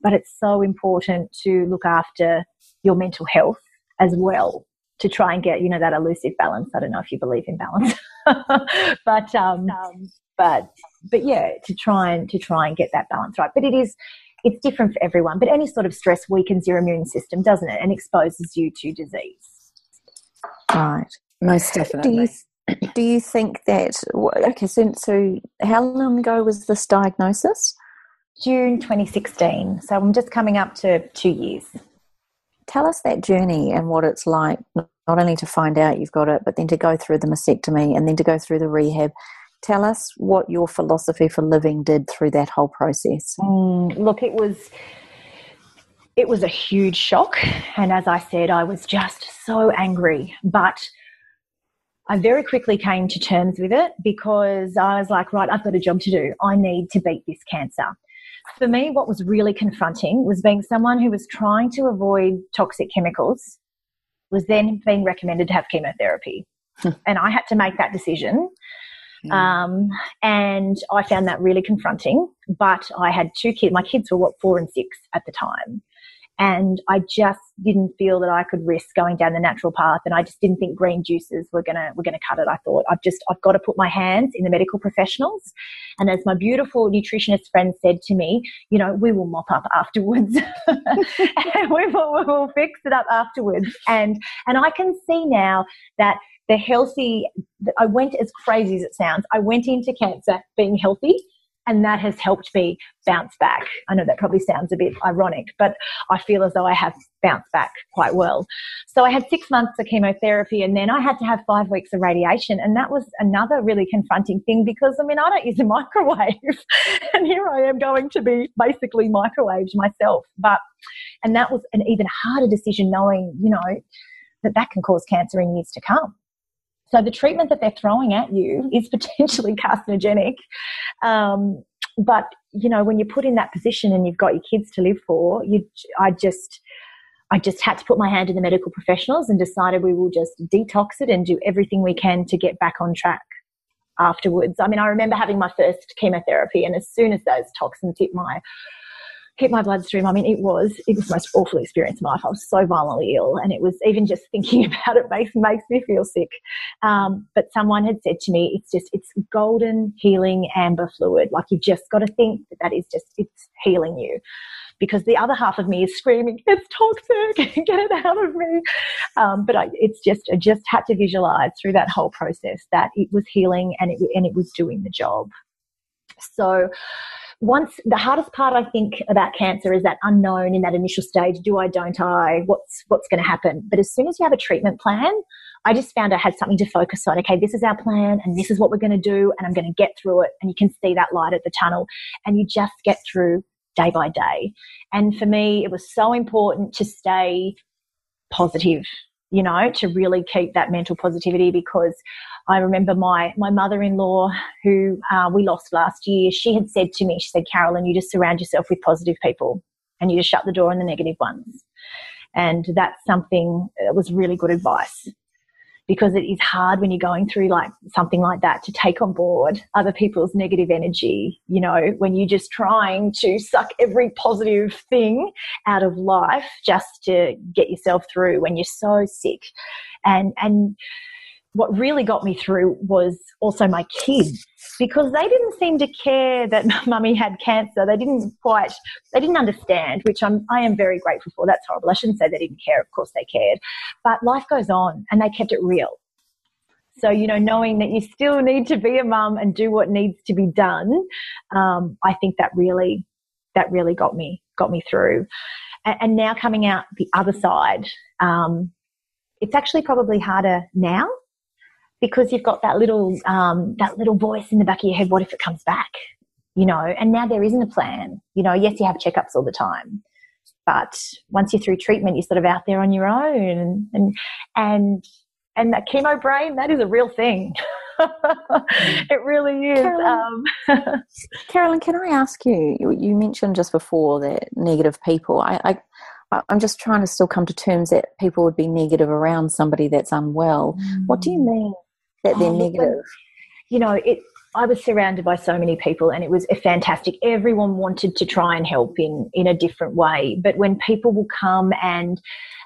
but it's so important to look after your mental health as well to try and get, you know, that elusive balance. I don't know if you believe in balance, but, um, but, but yeah, to try and, to try and get that balance right. But it is, it's different for everyone, but any sort of stress weakens your immune system, doesn't it? And exposes you to disease. Right. Most definitely do you think that okay so, so how long ago was this diagnosis june 2016 so i'm just coming up to two years tell us that journey and what it's like not only to find out you've got it but then to go through the mastectomy and then to go through the rehab tell us what your philosophy for living did through that whole process mm, look it was it was a huge shock and as i said i was just so angry but I very quickly came to terms with it because I was like, right, I've got a job to do. I need to beat this cancer. For me, what was really confronting was being someone who was trying to avoid toxic chemicals, was then being recommended to have chemotherapy. and I had to make that decision. Mm. Um, and I found that really confronting. But I had two kids. My kids were what, four and six at the time and I just didn't feel that I could risk going down the natural path and I just didn't think green juices were gonna were gonna cut it. I thought I've just I've got to put my hands in the medical professionals. And as my beautiful nutritionist friend said to me, you know, we will mop up afterwards. we, will, we will fix it up afterwards. And and I can see now that the healthy I went as crazy as it sounds, I went into cancer being healthy and that has helped me bounce back. I know that probably sounds a bit ironic, but I feel as though I have bounced back quite well. So I had six months of chemotherapy and then I had to have five weeks of radiation. And that was another really confronting thing because I mean, I don't use a microwave and here I am going to be basically microwaved myself. But, and that was an even harder decision knowing, you know, that that can cause cancer in years to come. So the treatment that they're throwing at you is potentially carcinogenic. Um, but you know, when you're put in that position and you've got your kids to live for, you, I just, I just had to put my hand in the medical professionals and decided we will just detox it and do everything we can to get back on track. afterwards. I mean, I remember having my first chemotherapy, and as soon as those toxins hit my hit my bloodstream. I mean, it was it was the most awful experience of my life. I was so violently ill, and it was even just thinking about it makes makes me feel sick. Um, but someone had said to me, "It's just it's golden healing amber fluid. Like you've just got to think that that is just it's healing you." Because the other half of me is screaming, "It's toxic! Get it out of me!" Um, but I, it's just I just had to visualize through that whole process that it was healing and it and it was doing the job. So once the hardest part I think about cancer is that unknown in that initial stage. Do I, don't I? What's what's going to happen? But as soon as you have a treatment plan, I just found I had something to focus on. Okay, this is our plan and this is what we're going to do and I'm going to get through it. And you can see that light at the tunnel and you just get through day by day. And for me, it was so important to stay positive, you know, to really keep that mental positivity because I remember my, my mother-in-law who uh, we lost last year, she had said to me, she said, Carolyn, you just surround yourself with positive people and you just shut the door on the negative ones. And that's something that was really good advice because it is hard when you're going through like something like that to take on board other people's negative energy, you know, when you're just trying to suck every positive thing out of life just to get yourself through when you're so sick. And, and, what really got me through was also my kids because they didn't seem to care that mummy had cancer. They didn't quite, they didn't understand, which I'm, I am very grateful for. That's horrible. I shouldn't say they didn't care. Of course they cared, but life goes on and they kept it real. So, you know, knowing that you still need to be a mum and do what needs to be done, um, I think that really, that really got me, got me through. And, and now coming out the other side, um, it's actually probably harder now because you've got that little um, that little voice in the back of your head. What if it comes back? You know, and now there isn't a plan. You know, yes, you have checkups all the time, but once you're through treatment, you're sort of out there on your own, and and and, and that chemo brain that is a real thing. it really is. Carolyn, um, Carolyn, can I ask you? You mentioned just before that negative people. I, I I'm just trying to still come to terms that people would be negative around somebody that's unwell. Mm. What do you mm. mean that they're oh, negative. You know, it. I was surrounded by so many people, and it was fantastic. Everyone wanted to try and help in in a different way. But when people will come and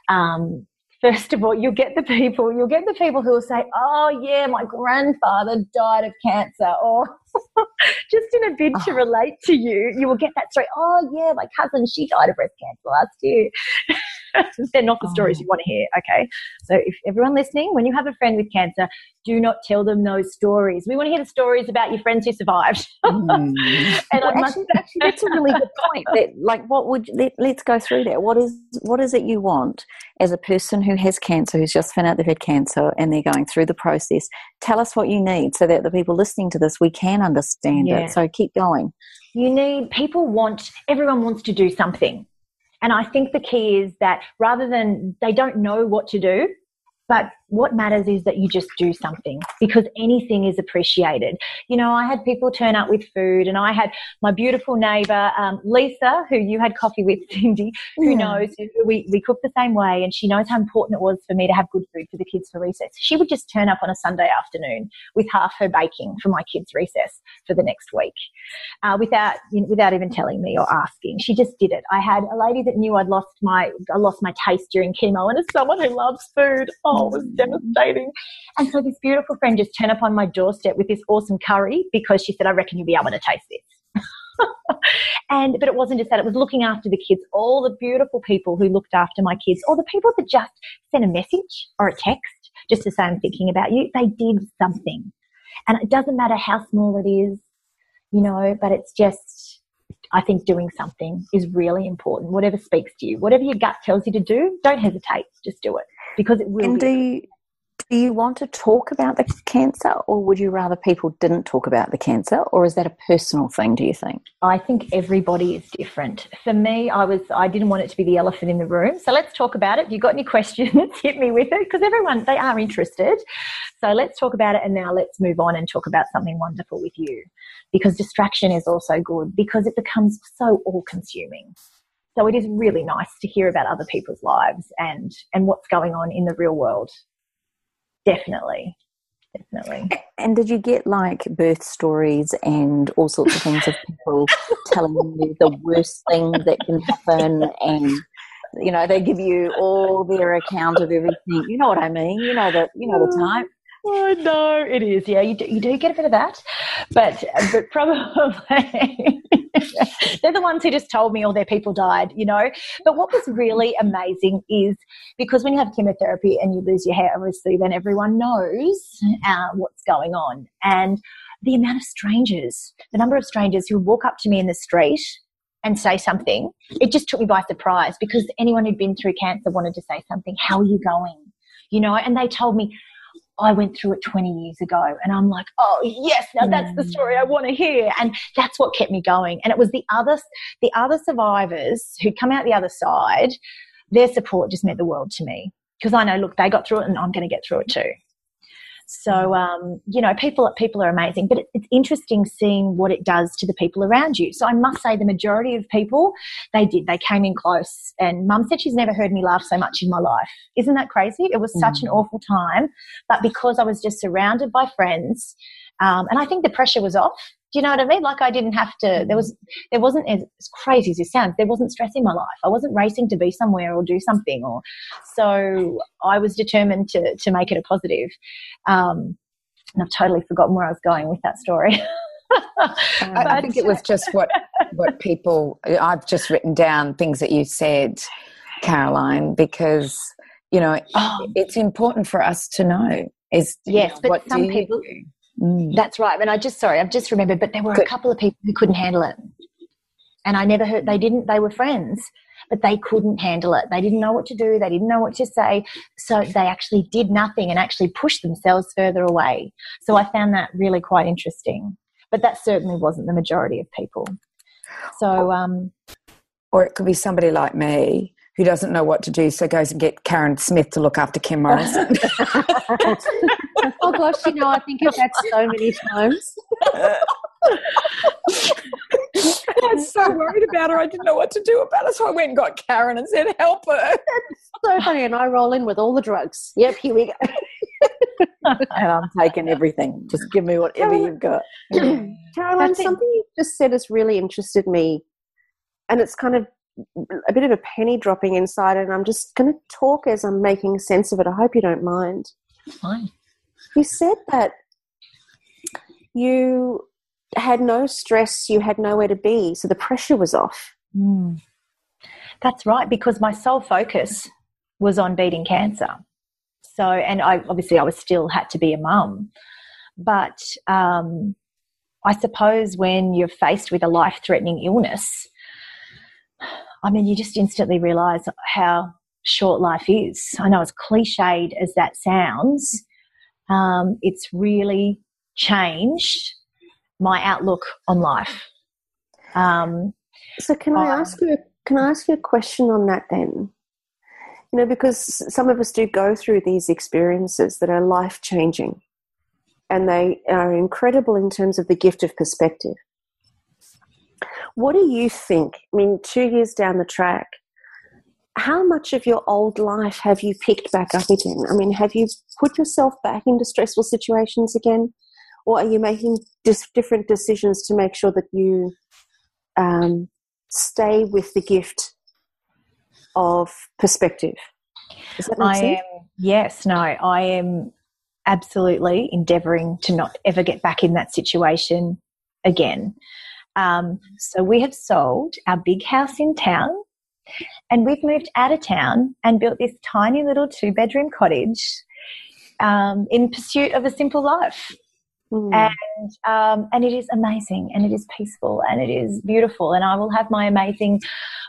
um, first of all, you'll get the people, you'll get the people who will say, Oh, yeah, my grandfather died of cancer, or just in a bid oh. to relate to you, you will get that story. Oh, yeah, my cousin, she died of breast cancer last year. They're not the stories oh. you want to hear. Okay. So, if everyone listening, when you have a friend with cancer, do not tell them those stories. We want to hear the stories about your friends who survived. mm. and well, actually, actually, that's a really good point. That, like, what would let, let's go through that. What is what is it you want as a person who has cancer, who's just found out they've had cancer, and they're going through the process? Tell us what you need, so that the people listening to this, we can understand yeah. it. So keep going. You need people want everyone wants to do something and I think the key is that rather than they don't know what to do, but what matters is that you just do something because anything is appreciated. You know, I had people turn up with food, and I had my beautiful neighbour, um, Lisa, who you had coffee with, Cindy, who yeah. knows we, we cook the same way, and she knows how important it was for me to have good food for the kids for recess. She would just turn up on a Sunday afternoon with half her baking for my kids' recess for the next week uh, without, you know, without even telling me or asking. She just did it. I had a lady that knew I'd lost my, I lost my taste during chemo, and as someone who loves food, oh, devastating. And so this beautiful friend just turned up on my doorstep with this awesome curry because she said, I reckon you'll be able to taste this. and but it wasn't just that it was looking after the kids all the beautiful people who looked after my kids or the people that just sent a message or a text just to say i'm thinking about you. They did something. And it doesn't matter how small it is you know but it's just i think doing something is really important. Whatever speaks to you whatever your gut tells you to do don't hesitate. Just do it because it will. And do you, do you want to talk about the cancer, or would you rather people didn't talk about the cancer, or is that a personal thing? Do you think? I think everybody is different. For me, I was I didn't want it to be the elephant in the room. So let's talk about it. If you've got any questions, hit me with it because everyone they are interested. So let's talk about it, and now let's move on and talk about something wonderful with you, because distraction is also good because it becomes so all consuming. So it is really nice to hear about other people's lives and, and what's going on in the real world. Definitely. definitely. And did you get like birth stories and all sorts of things of people telling you the worst thing that can happen and you know, they give you all their account of everything. You know what I mean? You know that you know the mm. type. Oh no, it is. Yeah, you do, you do get a bit of that, but but probably they're the ones who just told me all their people died. You know, but what was really amazing is because when you have chemotherapy and you lose your hair, obviously, then everyone knows uh, what's going on, and the amount of strangers, the number of strangers who walk up to me in the street and say something, it just took me by surprise because anyone who'd been through cancer wanted to say something. How are you going? You know, and they told me, I went through it 20 years ago. And I'm like, oh, yes, now that's the mm. story I want to hear. And that's what kept me going. And it was the other, the other survivors who'd come out the other side, their support just meant the world to me. Because I know, look, they got through it and I'm going to get through it too. So um, you know, people people are amazing, but it, it's interesting seeing what it does to the people around you. So I must say, the majority of people they did. They came in close, and Mum said she's never heard me laugh so much in my life. Isn't that crazy? It was such an mm. awful time, but because I was just surrounded by friends, um, and I think the pressure was off. Do you know what I mean? Like I didn't have to. There was, there wasn't as, crazy as it sounds. There wasn't stress in my life. I wasn't racing to be somewhere or do something. Or so I was determined to to make it a positive. Um, and I've totally forgotten where I was going with that story. I, I think it was just what what people. I've just written down things that you said, Caroline, because you know oh. it's important for us to know. Is yes, you know, but some people. Do? Mm. That's right. And I just, sorry, I've just remembered, but there were Good. a couple of people who couldn't handle it. And I never heard, they didn't, they were friends, but they couldn't handle it. They didn't know what to do. They didn't know what to say. So they actually did nothing and actually pushed themselves further away. So I found that really quite interesting. But that certainly wasn't the majority of people. So, um, or it could be somebody like me who doesn't know what to do, so goes and get Carren Smith to look after Kim Morrison. oh gosh, you know, I think of that so many times. I was so worried about her. I didn't know what to do about her, so I went and got Karen and said, "Help her." That's so funny, and I roll in with all the drugs. Yep, here we go. and I'm taking everything. Just give me whatever Caroline, you've got. Caroline, something you just said has really interested me, and it's kind of a bit of a penny dropping inside, and I'm just going to talk as I'm making sense of it. I hope you don't mind. Fine. You said that you had no stress, you had nowhere to be, so the pressure was off. Mm. That's right, because my sole focus was on beating cancer. So, and I obviously I was still had to be a mum, but um, I suppose when you're faced with a life-threatening illness, I mean, you just instantly realize how short life is. I know as cliched as that sounds, um, it's really changed my outlook on life. Um, so, can I um, ask you? Can I ask you a question on that then? You know, because some of us do go through these experiences that are life changing, and they are incredible in terms of the gift of perspective. What do you think? I mean, two years down the track, how much of your old life have you picked back up again? I mean, have you put yourself back into stressful situations again? Or are you making dis- different decisions to make sure that you um, stay with the gift of perspective? Does that make I sense? am, yes, no, I am absolutely endeavouring to not ever get back in that situation again. Um, so we have sold our big house in town and we've moved out of town and built this tiny little two bedroom cottage um, in pursuit of a simple life. Mm. And um, and it is amazing, and it is peaceful, and it is beautiful, and I will have my amazing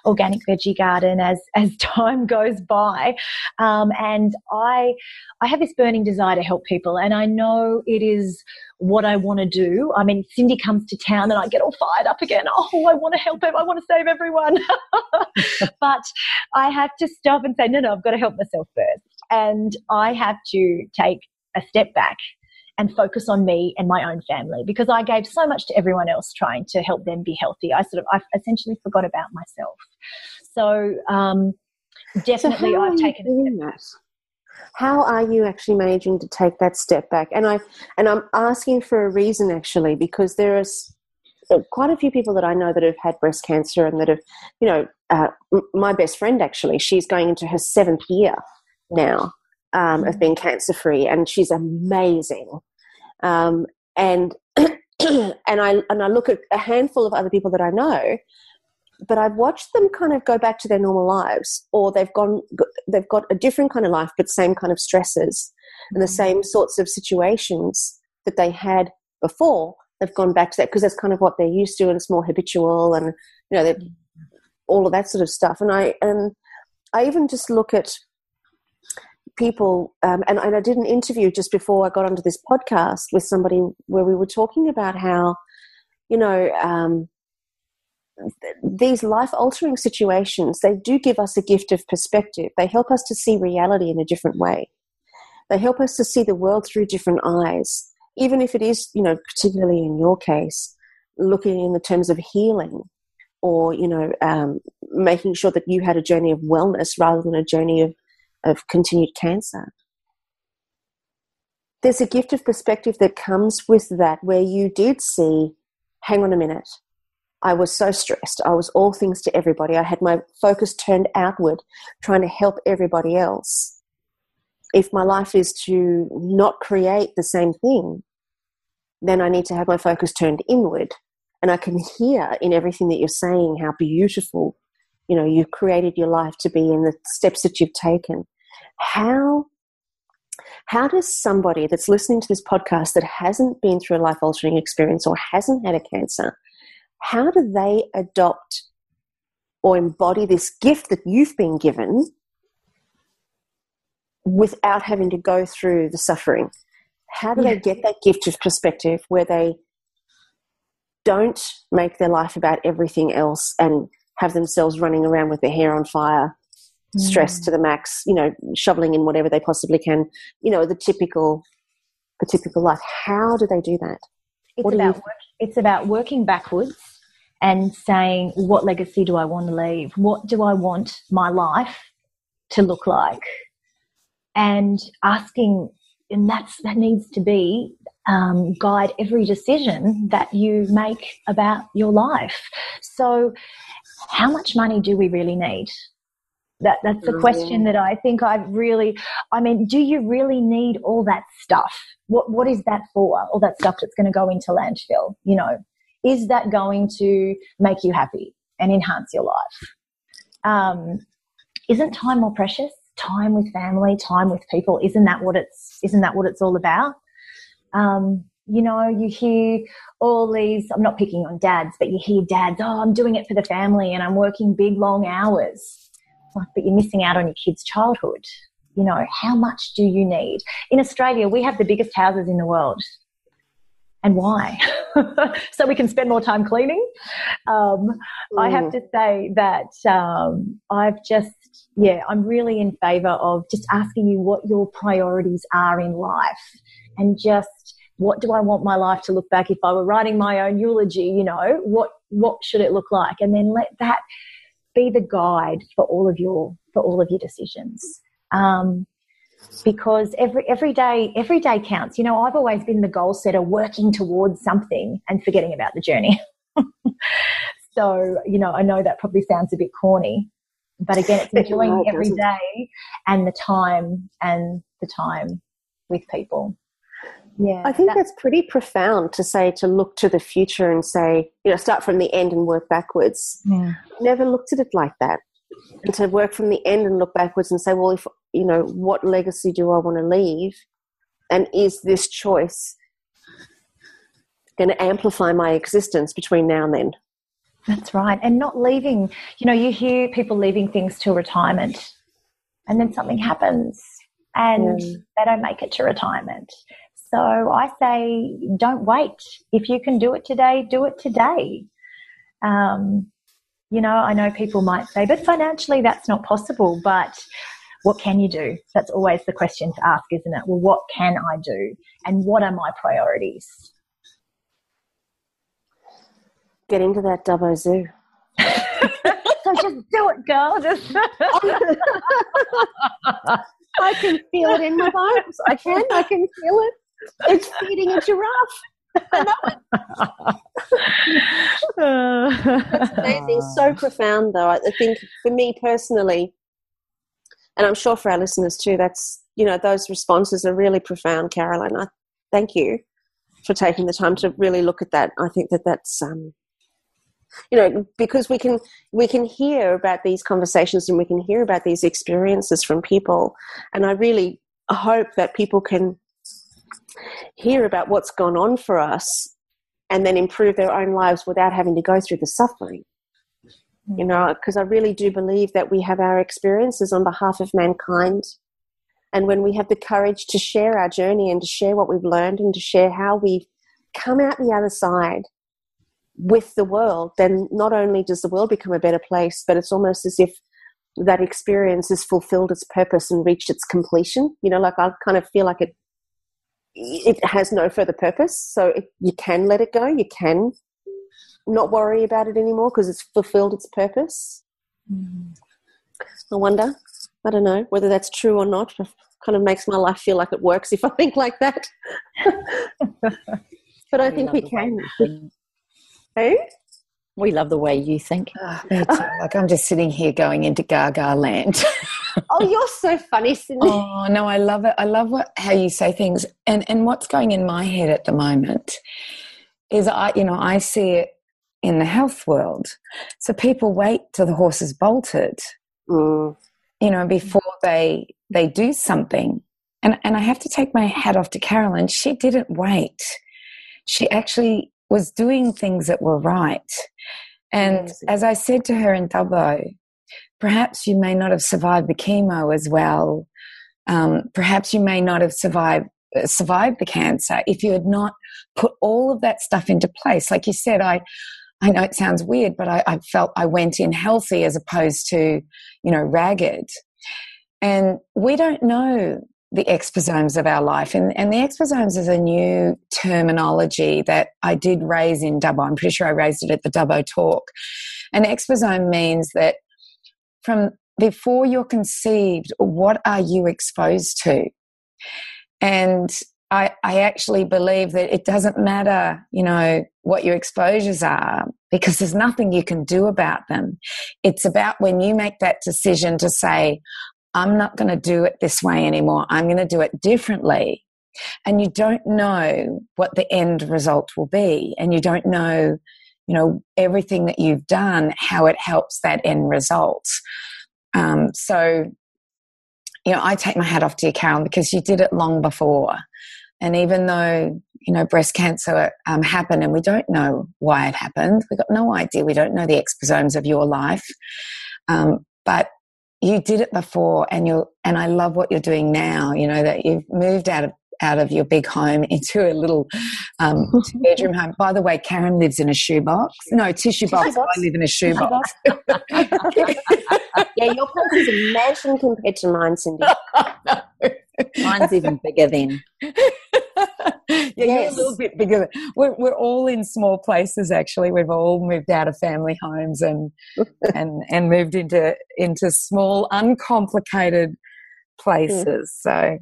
organic veggie garden as as time goes by. Um, and I I have this burning desire to help people, and I know it is what I want to do. I mean, Cindy comes to town and I get all fired up again. Oh, I want to help him. I want to save everyone. but I have to stop and say, no, no, I've got to help myself first. And I have to take a step back and focus on me and my own family because I gave so much to everyone else trying to help them be healthy. I sort of, I essentially forgot about myself. So, um, definitely so I've taken that. how are you actually managing to take that step back and i and i'm asking for a reason actually because there is uh, quite a few people that i know that have had breast cancer and that have you know uh, my best friend actually she's going into her seventh year now um, of being cancer free and she's amazing um, and and i and i look at a handful of other people that i know but I've watched them kind of go back to their normal lives, or they've gone, they've got a different kind of life, but same kind of stresses and the mm. same sorts of situations that they had before. They've gone back to that because that's kind of what they're used to, and it's more habitual, and you know, all of that sort of stuff. And I and I even just look at people, um, and, and I did an interview just before I got onto this podcast with somebody where we were talking about how, you know. Um, these life altering situations, they do give us a gift of perspective. They help us to see reality in a different way. They help us to see the world through different eyes, even if it is, you know, particularly in your case, looking in the terms of healing or, you know, um, making sure that you had a journey of wellness rather than a journey of, of continued cancer. There's a gift of perspective that comes with that where you did see, hang on a minute, I was so stressed. I was all things to everybody. I had my focus turned outward, trying to help everybody else. If my life is to not create the same thing, then I need to have my focus turned inward. And I can hear in everything that you're saying how beautiful, you know, you've created your life to be in the steps that you've taken. How how does somebody that's listening to this podcast that hasn't been through a life altering experience or hasn't had a cancer how do they adopt or embody this gift that you've been given without having to go through the suffering? How do yeah. they get that gift of perspective where they don't make their life about everything else and have themselves running around with their hair on fire, mm. stressed to the max, you know, shoveling in whatever they possibly can, you know, the typical the typical life. How do they do that? It's about work, it's about working backwards and saying, what legacy do I want to leave? What do I want my life to look like? And asking, and that's that needs to be um, guide every decision that you make about your life. So, how much money do we really need? That that's the question that I think I've really. I mean, do you really need all that stuff? What what is that for? All that stuff that's going to go into landfill? You know, is that going to make you happy and enhance your life? Um, isn't time more precious? Time with family, time with people. Isn't that what it's? Isn't that what it's all about? Um, you know, you hear all these. I'm not picking on dads, but you hear dads. Oh, I'm doing it for the family, and I'm working big long hours. Like, but you're missing out on your kids' childhood. You know, how much do you need? In Australia, we have the biggest houses in the world and why? so we can spend more time cleaning. Um, I have mm. to say that um, I've just, yeah, I'm really in favor of just asking you what your priorities are in life and just what do I want my life to look back if I were writing my own eulogy, you know, what, what should it look like? And then let that be the guide for all of your, for all of your decisions. Um, because every every day every day counts. You know, I've always been the goal setter, working towards something and forgetting about the journey. so you know, I know that probably sounds a bit corny, but again, it's enjoying every day and the time and the time with people. Yeah, I think that's, that's pretty profound to say to look to the future and say, you know, start from the end and work backwards. Yeah. Never looked at it like that and to work from the end and look backwards and say, well, if you know, what legacy do I want to leave, and is this choice going to amplify my existence between now and then? That's right, and not leaving. You know, you hear people leaving things till retirement, and then something happens, and mm. they don't make it to retirement. So I say, don't wait. If you can do it today, do it today. Um, you know, I know people might say, but financially that's not possible. But what can you do? That's always the question to ask, isn't it? Well, what can I do? And what are my priorities? Get into that Dubbo Zoo. so just do it, girl. Just I can feel it in my bones. I can. I can feel it. It's feeding a giraffe. I know it. That's amazing. So profound, though. I think for me personally, and I'm sure for our listeners too, that's you know those responses are really profound, Caroline. I thank you for taking the time to really look at that. I think that that's um, you know because we can we can hear about these conversations and we can hear about these experiences from people, and I really hope that people can hear about what's gone on for us and then improve their own lives without having to go through the suffering. Mm. You know because i really do believe that we have our experiences on behalf of mankind. And when we have the courage to share our journey and to share what we've learned and to share how we've come out the other side with the world then not only does the world become a better place but it's almost as if that experience has fulfilled its purpose and reached its completion. You know like i kind of feel like it it has no further purpose so it, you can let it go you can not worry about it anymore because it's fulfilled its purpose. Mm. I wonder. I don't know whether that's true or not. It kind of makes my life feel like it works if I think like that. but I we think we can. Who? We love the way you think. Oh, like I'm just sitting here going into Gaga land. oh, you're so funny, Cindy. Oh no, I love it. I love what how you say things. And and what's going in my head at the moment is I, you know, I see it in the health world. So people wait till the horse is bolted, mm. you know, before they they do something. And and I have to take my hat off to Carolyn. She didn't wait. She actually was doing things that were right. And as I said to her in Dubbo, perhaps you may not have survived the chemo as well. Um, perhaps you may not have survived survived the cancer if you had not put all of that stuff into place. Like you said, I I know it sounds weird, but I, I felt I went in healthy as opposed to, you know, ragged. And we don't know the exposomes of our life. And, and the exposomes is a new terminology that I did raise in Dubbo. I'm pretty sure I raised it at the Dubbo talk. An exposome means that from before you're conceived, what are you exposed to? And I, I actually believe that it doesn't matter, you know, what your exposures are because there's nothing you can do about them. It's about when you make that decision to say, I'm not going to do it this way anymore. I'm going to do it differently. And you don't know what the end result will be. And you don't know, you know, everything that you've done, how it helps that end result. Um, so, you know, I take my hat off to you, Carol, because you did it long before. And even though, you know, breast cancer um, happened and we don't know why it happened, we've got no idea. We don't know the exposomes of your life. Um, but you did it before and you and I love what you're doing now, you know, that you've moved out of out of your big home into a little um, bedroom home. By the way, Carren lives in a shoebox. No, tissue box. box. I live in a shoebox. yeah, your place is a mansion compared to mine, Cindy. Mine's even bigger then. yeah, yes. you're a little bit bigger. We're, we're all in small places. Actually, we've all moved out of family homes and and and moved into into small, uncomplicated places. So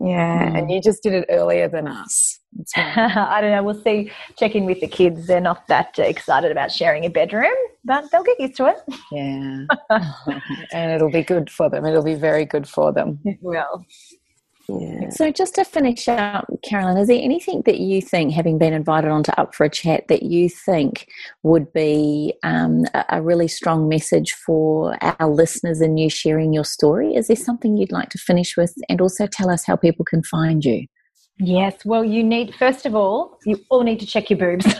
yeah, mm. and you just did it earlier than us. I don't know. We'll see. Check in with the kids. They're not that excited about sharing a bedroom, but they'll get used to it. Yeah. and it'll be good for them. It'll be very good for them. Well. Yeah. So, just to finish up, Carolyn, is there anything that you think, having been invited onto Up for a Chat, that you think would be um, a really strong message for our listeners and you sharing your story? Is there something you'd like to finish with, and also tell us how people can find you? Yes, well, you need, first of all, you all need to check your boobs.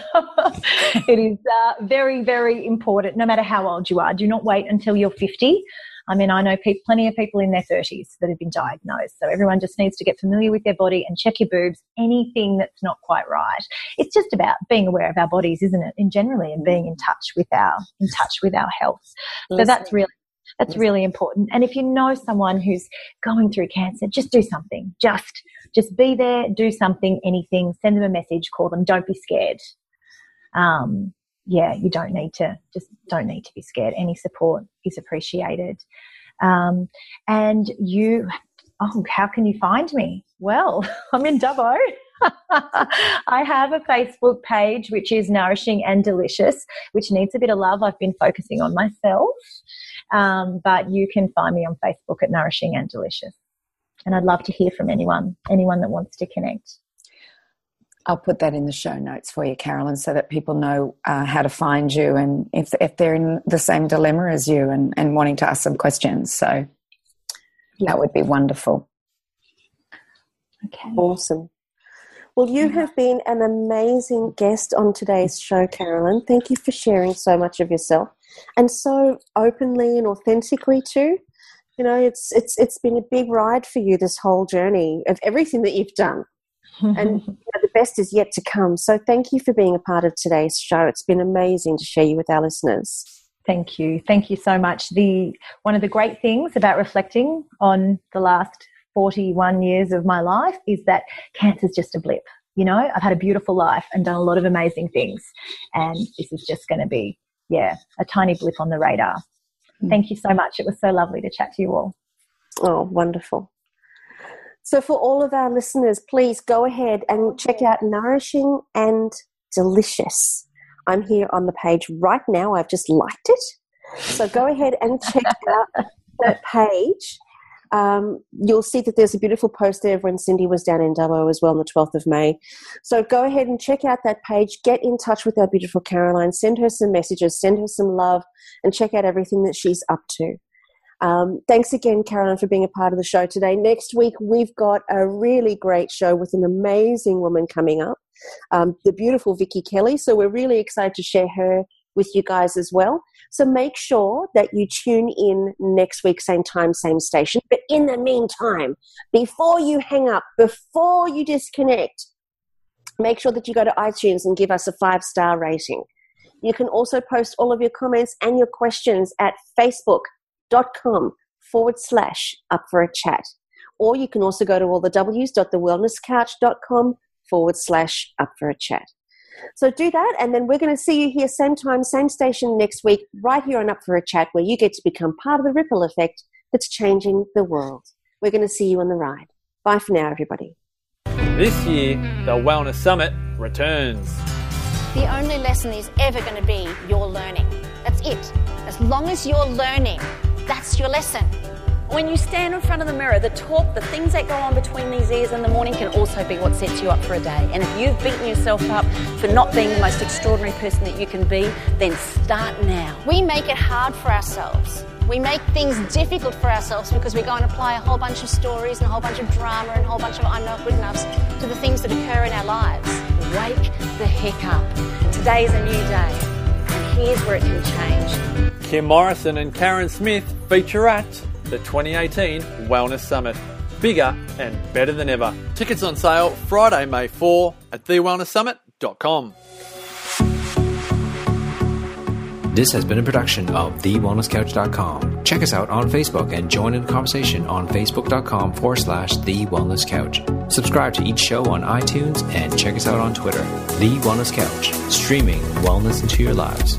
it is uh, very, very important, no matter how old you are. Do not wait until you're 50 I mean, I know pe- plenty of people in their 30s that have been diagnosed. So everyone just needs to get familiar with their body and check your boobs, anything that's not quite right. It's just about being aware of our bodies, isn't it, in generally, and being in touch with our in touch with our health. So that's really that's really important. And if you know someone who's going through cancer, just do something. Just just be there, do something, anything, send them a message, call them, don't be scared. Um, yeah, you don't need to just don't need to be scared. Any support is appreciated. Um, and you oh, how can you find me? Well, I'm in Dubbo. I have a Facebook page which is nourishing and delicious, which needs a bit of love. I've been focusing on myself, um, but you can find me on Facebook at Nourishing and Delicious. And I'd love to hear from anyone, anyone that wants to connect. I'll put that in the show notes for you, Carolyn, so that people know uh, how to find you and if, if they're in the same dilemma as you and, and wanting to ask some questions. So that would be wonderful. Okay. Awesome. Well, you have been an amazing guest on today's show, Carolyn. Thank you for sharing so much of yourself and so openly and authentically too. You know, it's it's it's been a big ride for you this whole journey of everything that you've done. And you know, the best is yet to come. So thank you for being a part of today's show. It's been amazing to share you with our listeners. Thank you. Thank you so much. The one of the great things about reflecting on the last 41 years of my life is that cancer's just a blip. You know, I've had a beautiful life and done a lot of amazing things. And this is just going to be, yeah, a tiny blip on the radar. Mm. Thank you so much. It was so lovely to chat to you all. Oh, wonderful. So, for all of our listeners, please go ahead and check out Nourishing and Delicious. I'm here on the page right now. I've just liked it. So, go ahead and check out that page. Um, you'll see that there's a beautiful post there when Cindy was down in Dubbo as well on the 12th of May. So go ahead and check out that page. Get in touch with our beautiful Caroline. Send her some messages, send her some love, and check out everything that she's up to. Um, thanks again, Caroline, for being a part of the show today. Next week, we've got a really great show with an amazing woman coming up, um, the beautiful Vicky Kelly. So we're really excited to share her with you guys as well. So make sure that you tune in next week, same time, same station. But in the meantime, before you hang up, before you disconnect, make sure that you go to iTunes and give us a five star rating. You can also post all of your comments and your questions at facebook.com forward slash up for a chat. Or you can also go to all the w's.thewellnesscouch.com forward slash up for a chat. So do that, and then we're going to see you here same time, same station next week, right here on Up for a Chat, where you get to become part of the ripple effect that's changing the world. We're going to see you on the ride. Bye for now, everybody. This year, the Wellness Summit returns. The only lesson is ever going to be your learning. That's it. As long as you're learning, that's your lesson. When you stand in front of the mirror, the talk, the things that go on between these ears in the morning can also be what sets you up for a day. And if you've beaten yourself up for not being the most extraordinary person that you can be, then start now. We make it hard for ourselves. We make things difficult for ourselves because we go and apply a whole bunch of stories and a whole bunch of drama and a whole bunch of I'm not good enoughs to the things that occur in our lives. Wake the heck up. Today's a new day. And here's where it can change. Kim Morrison and Carren Smith feature at the 2018 Wellness Summit. Bigger and better than ever. Tickets on sale Friday, May 4 at thewellnesssummit.com. This has been a production of TheWellnessCouch.com. Check us out on Facebook and join in the conversation on Facebook.com forward slash The Wellness Couch. Subscribe to each show on iTunes and check us out on Twitter. The Wellness Couch, streaming wellness into your lives.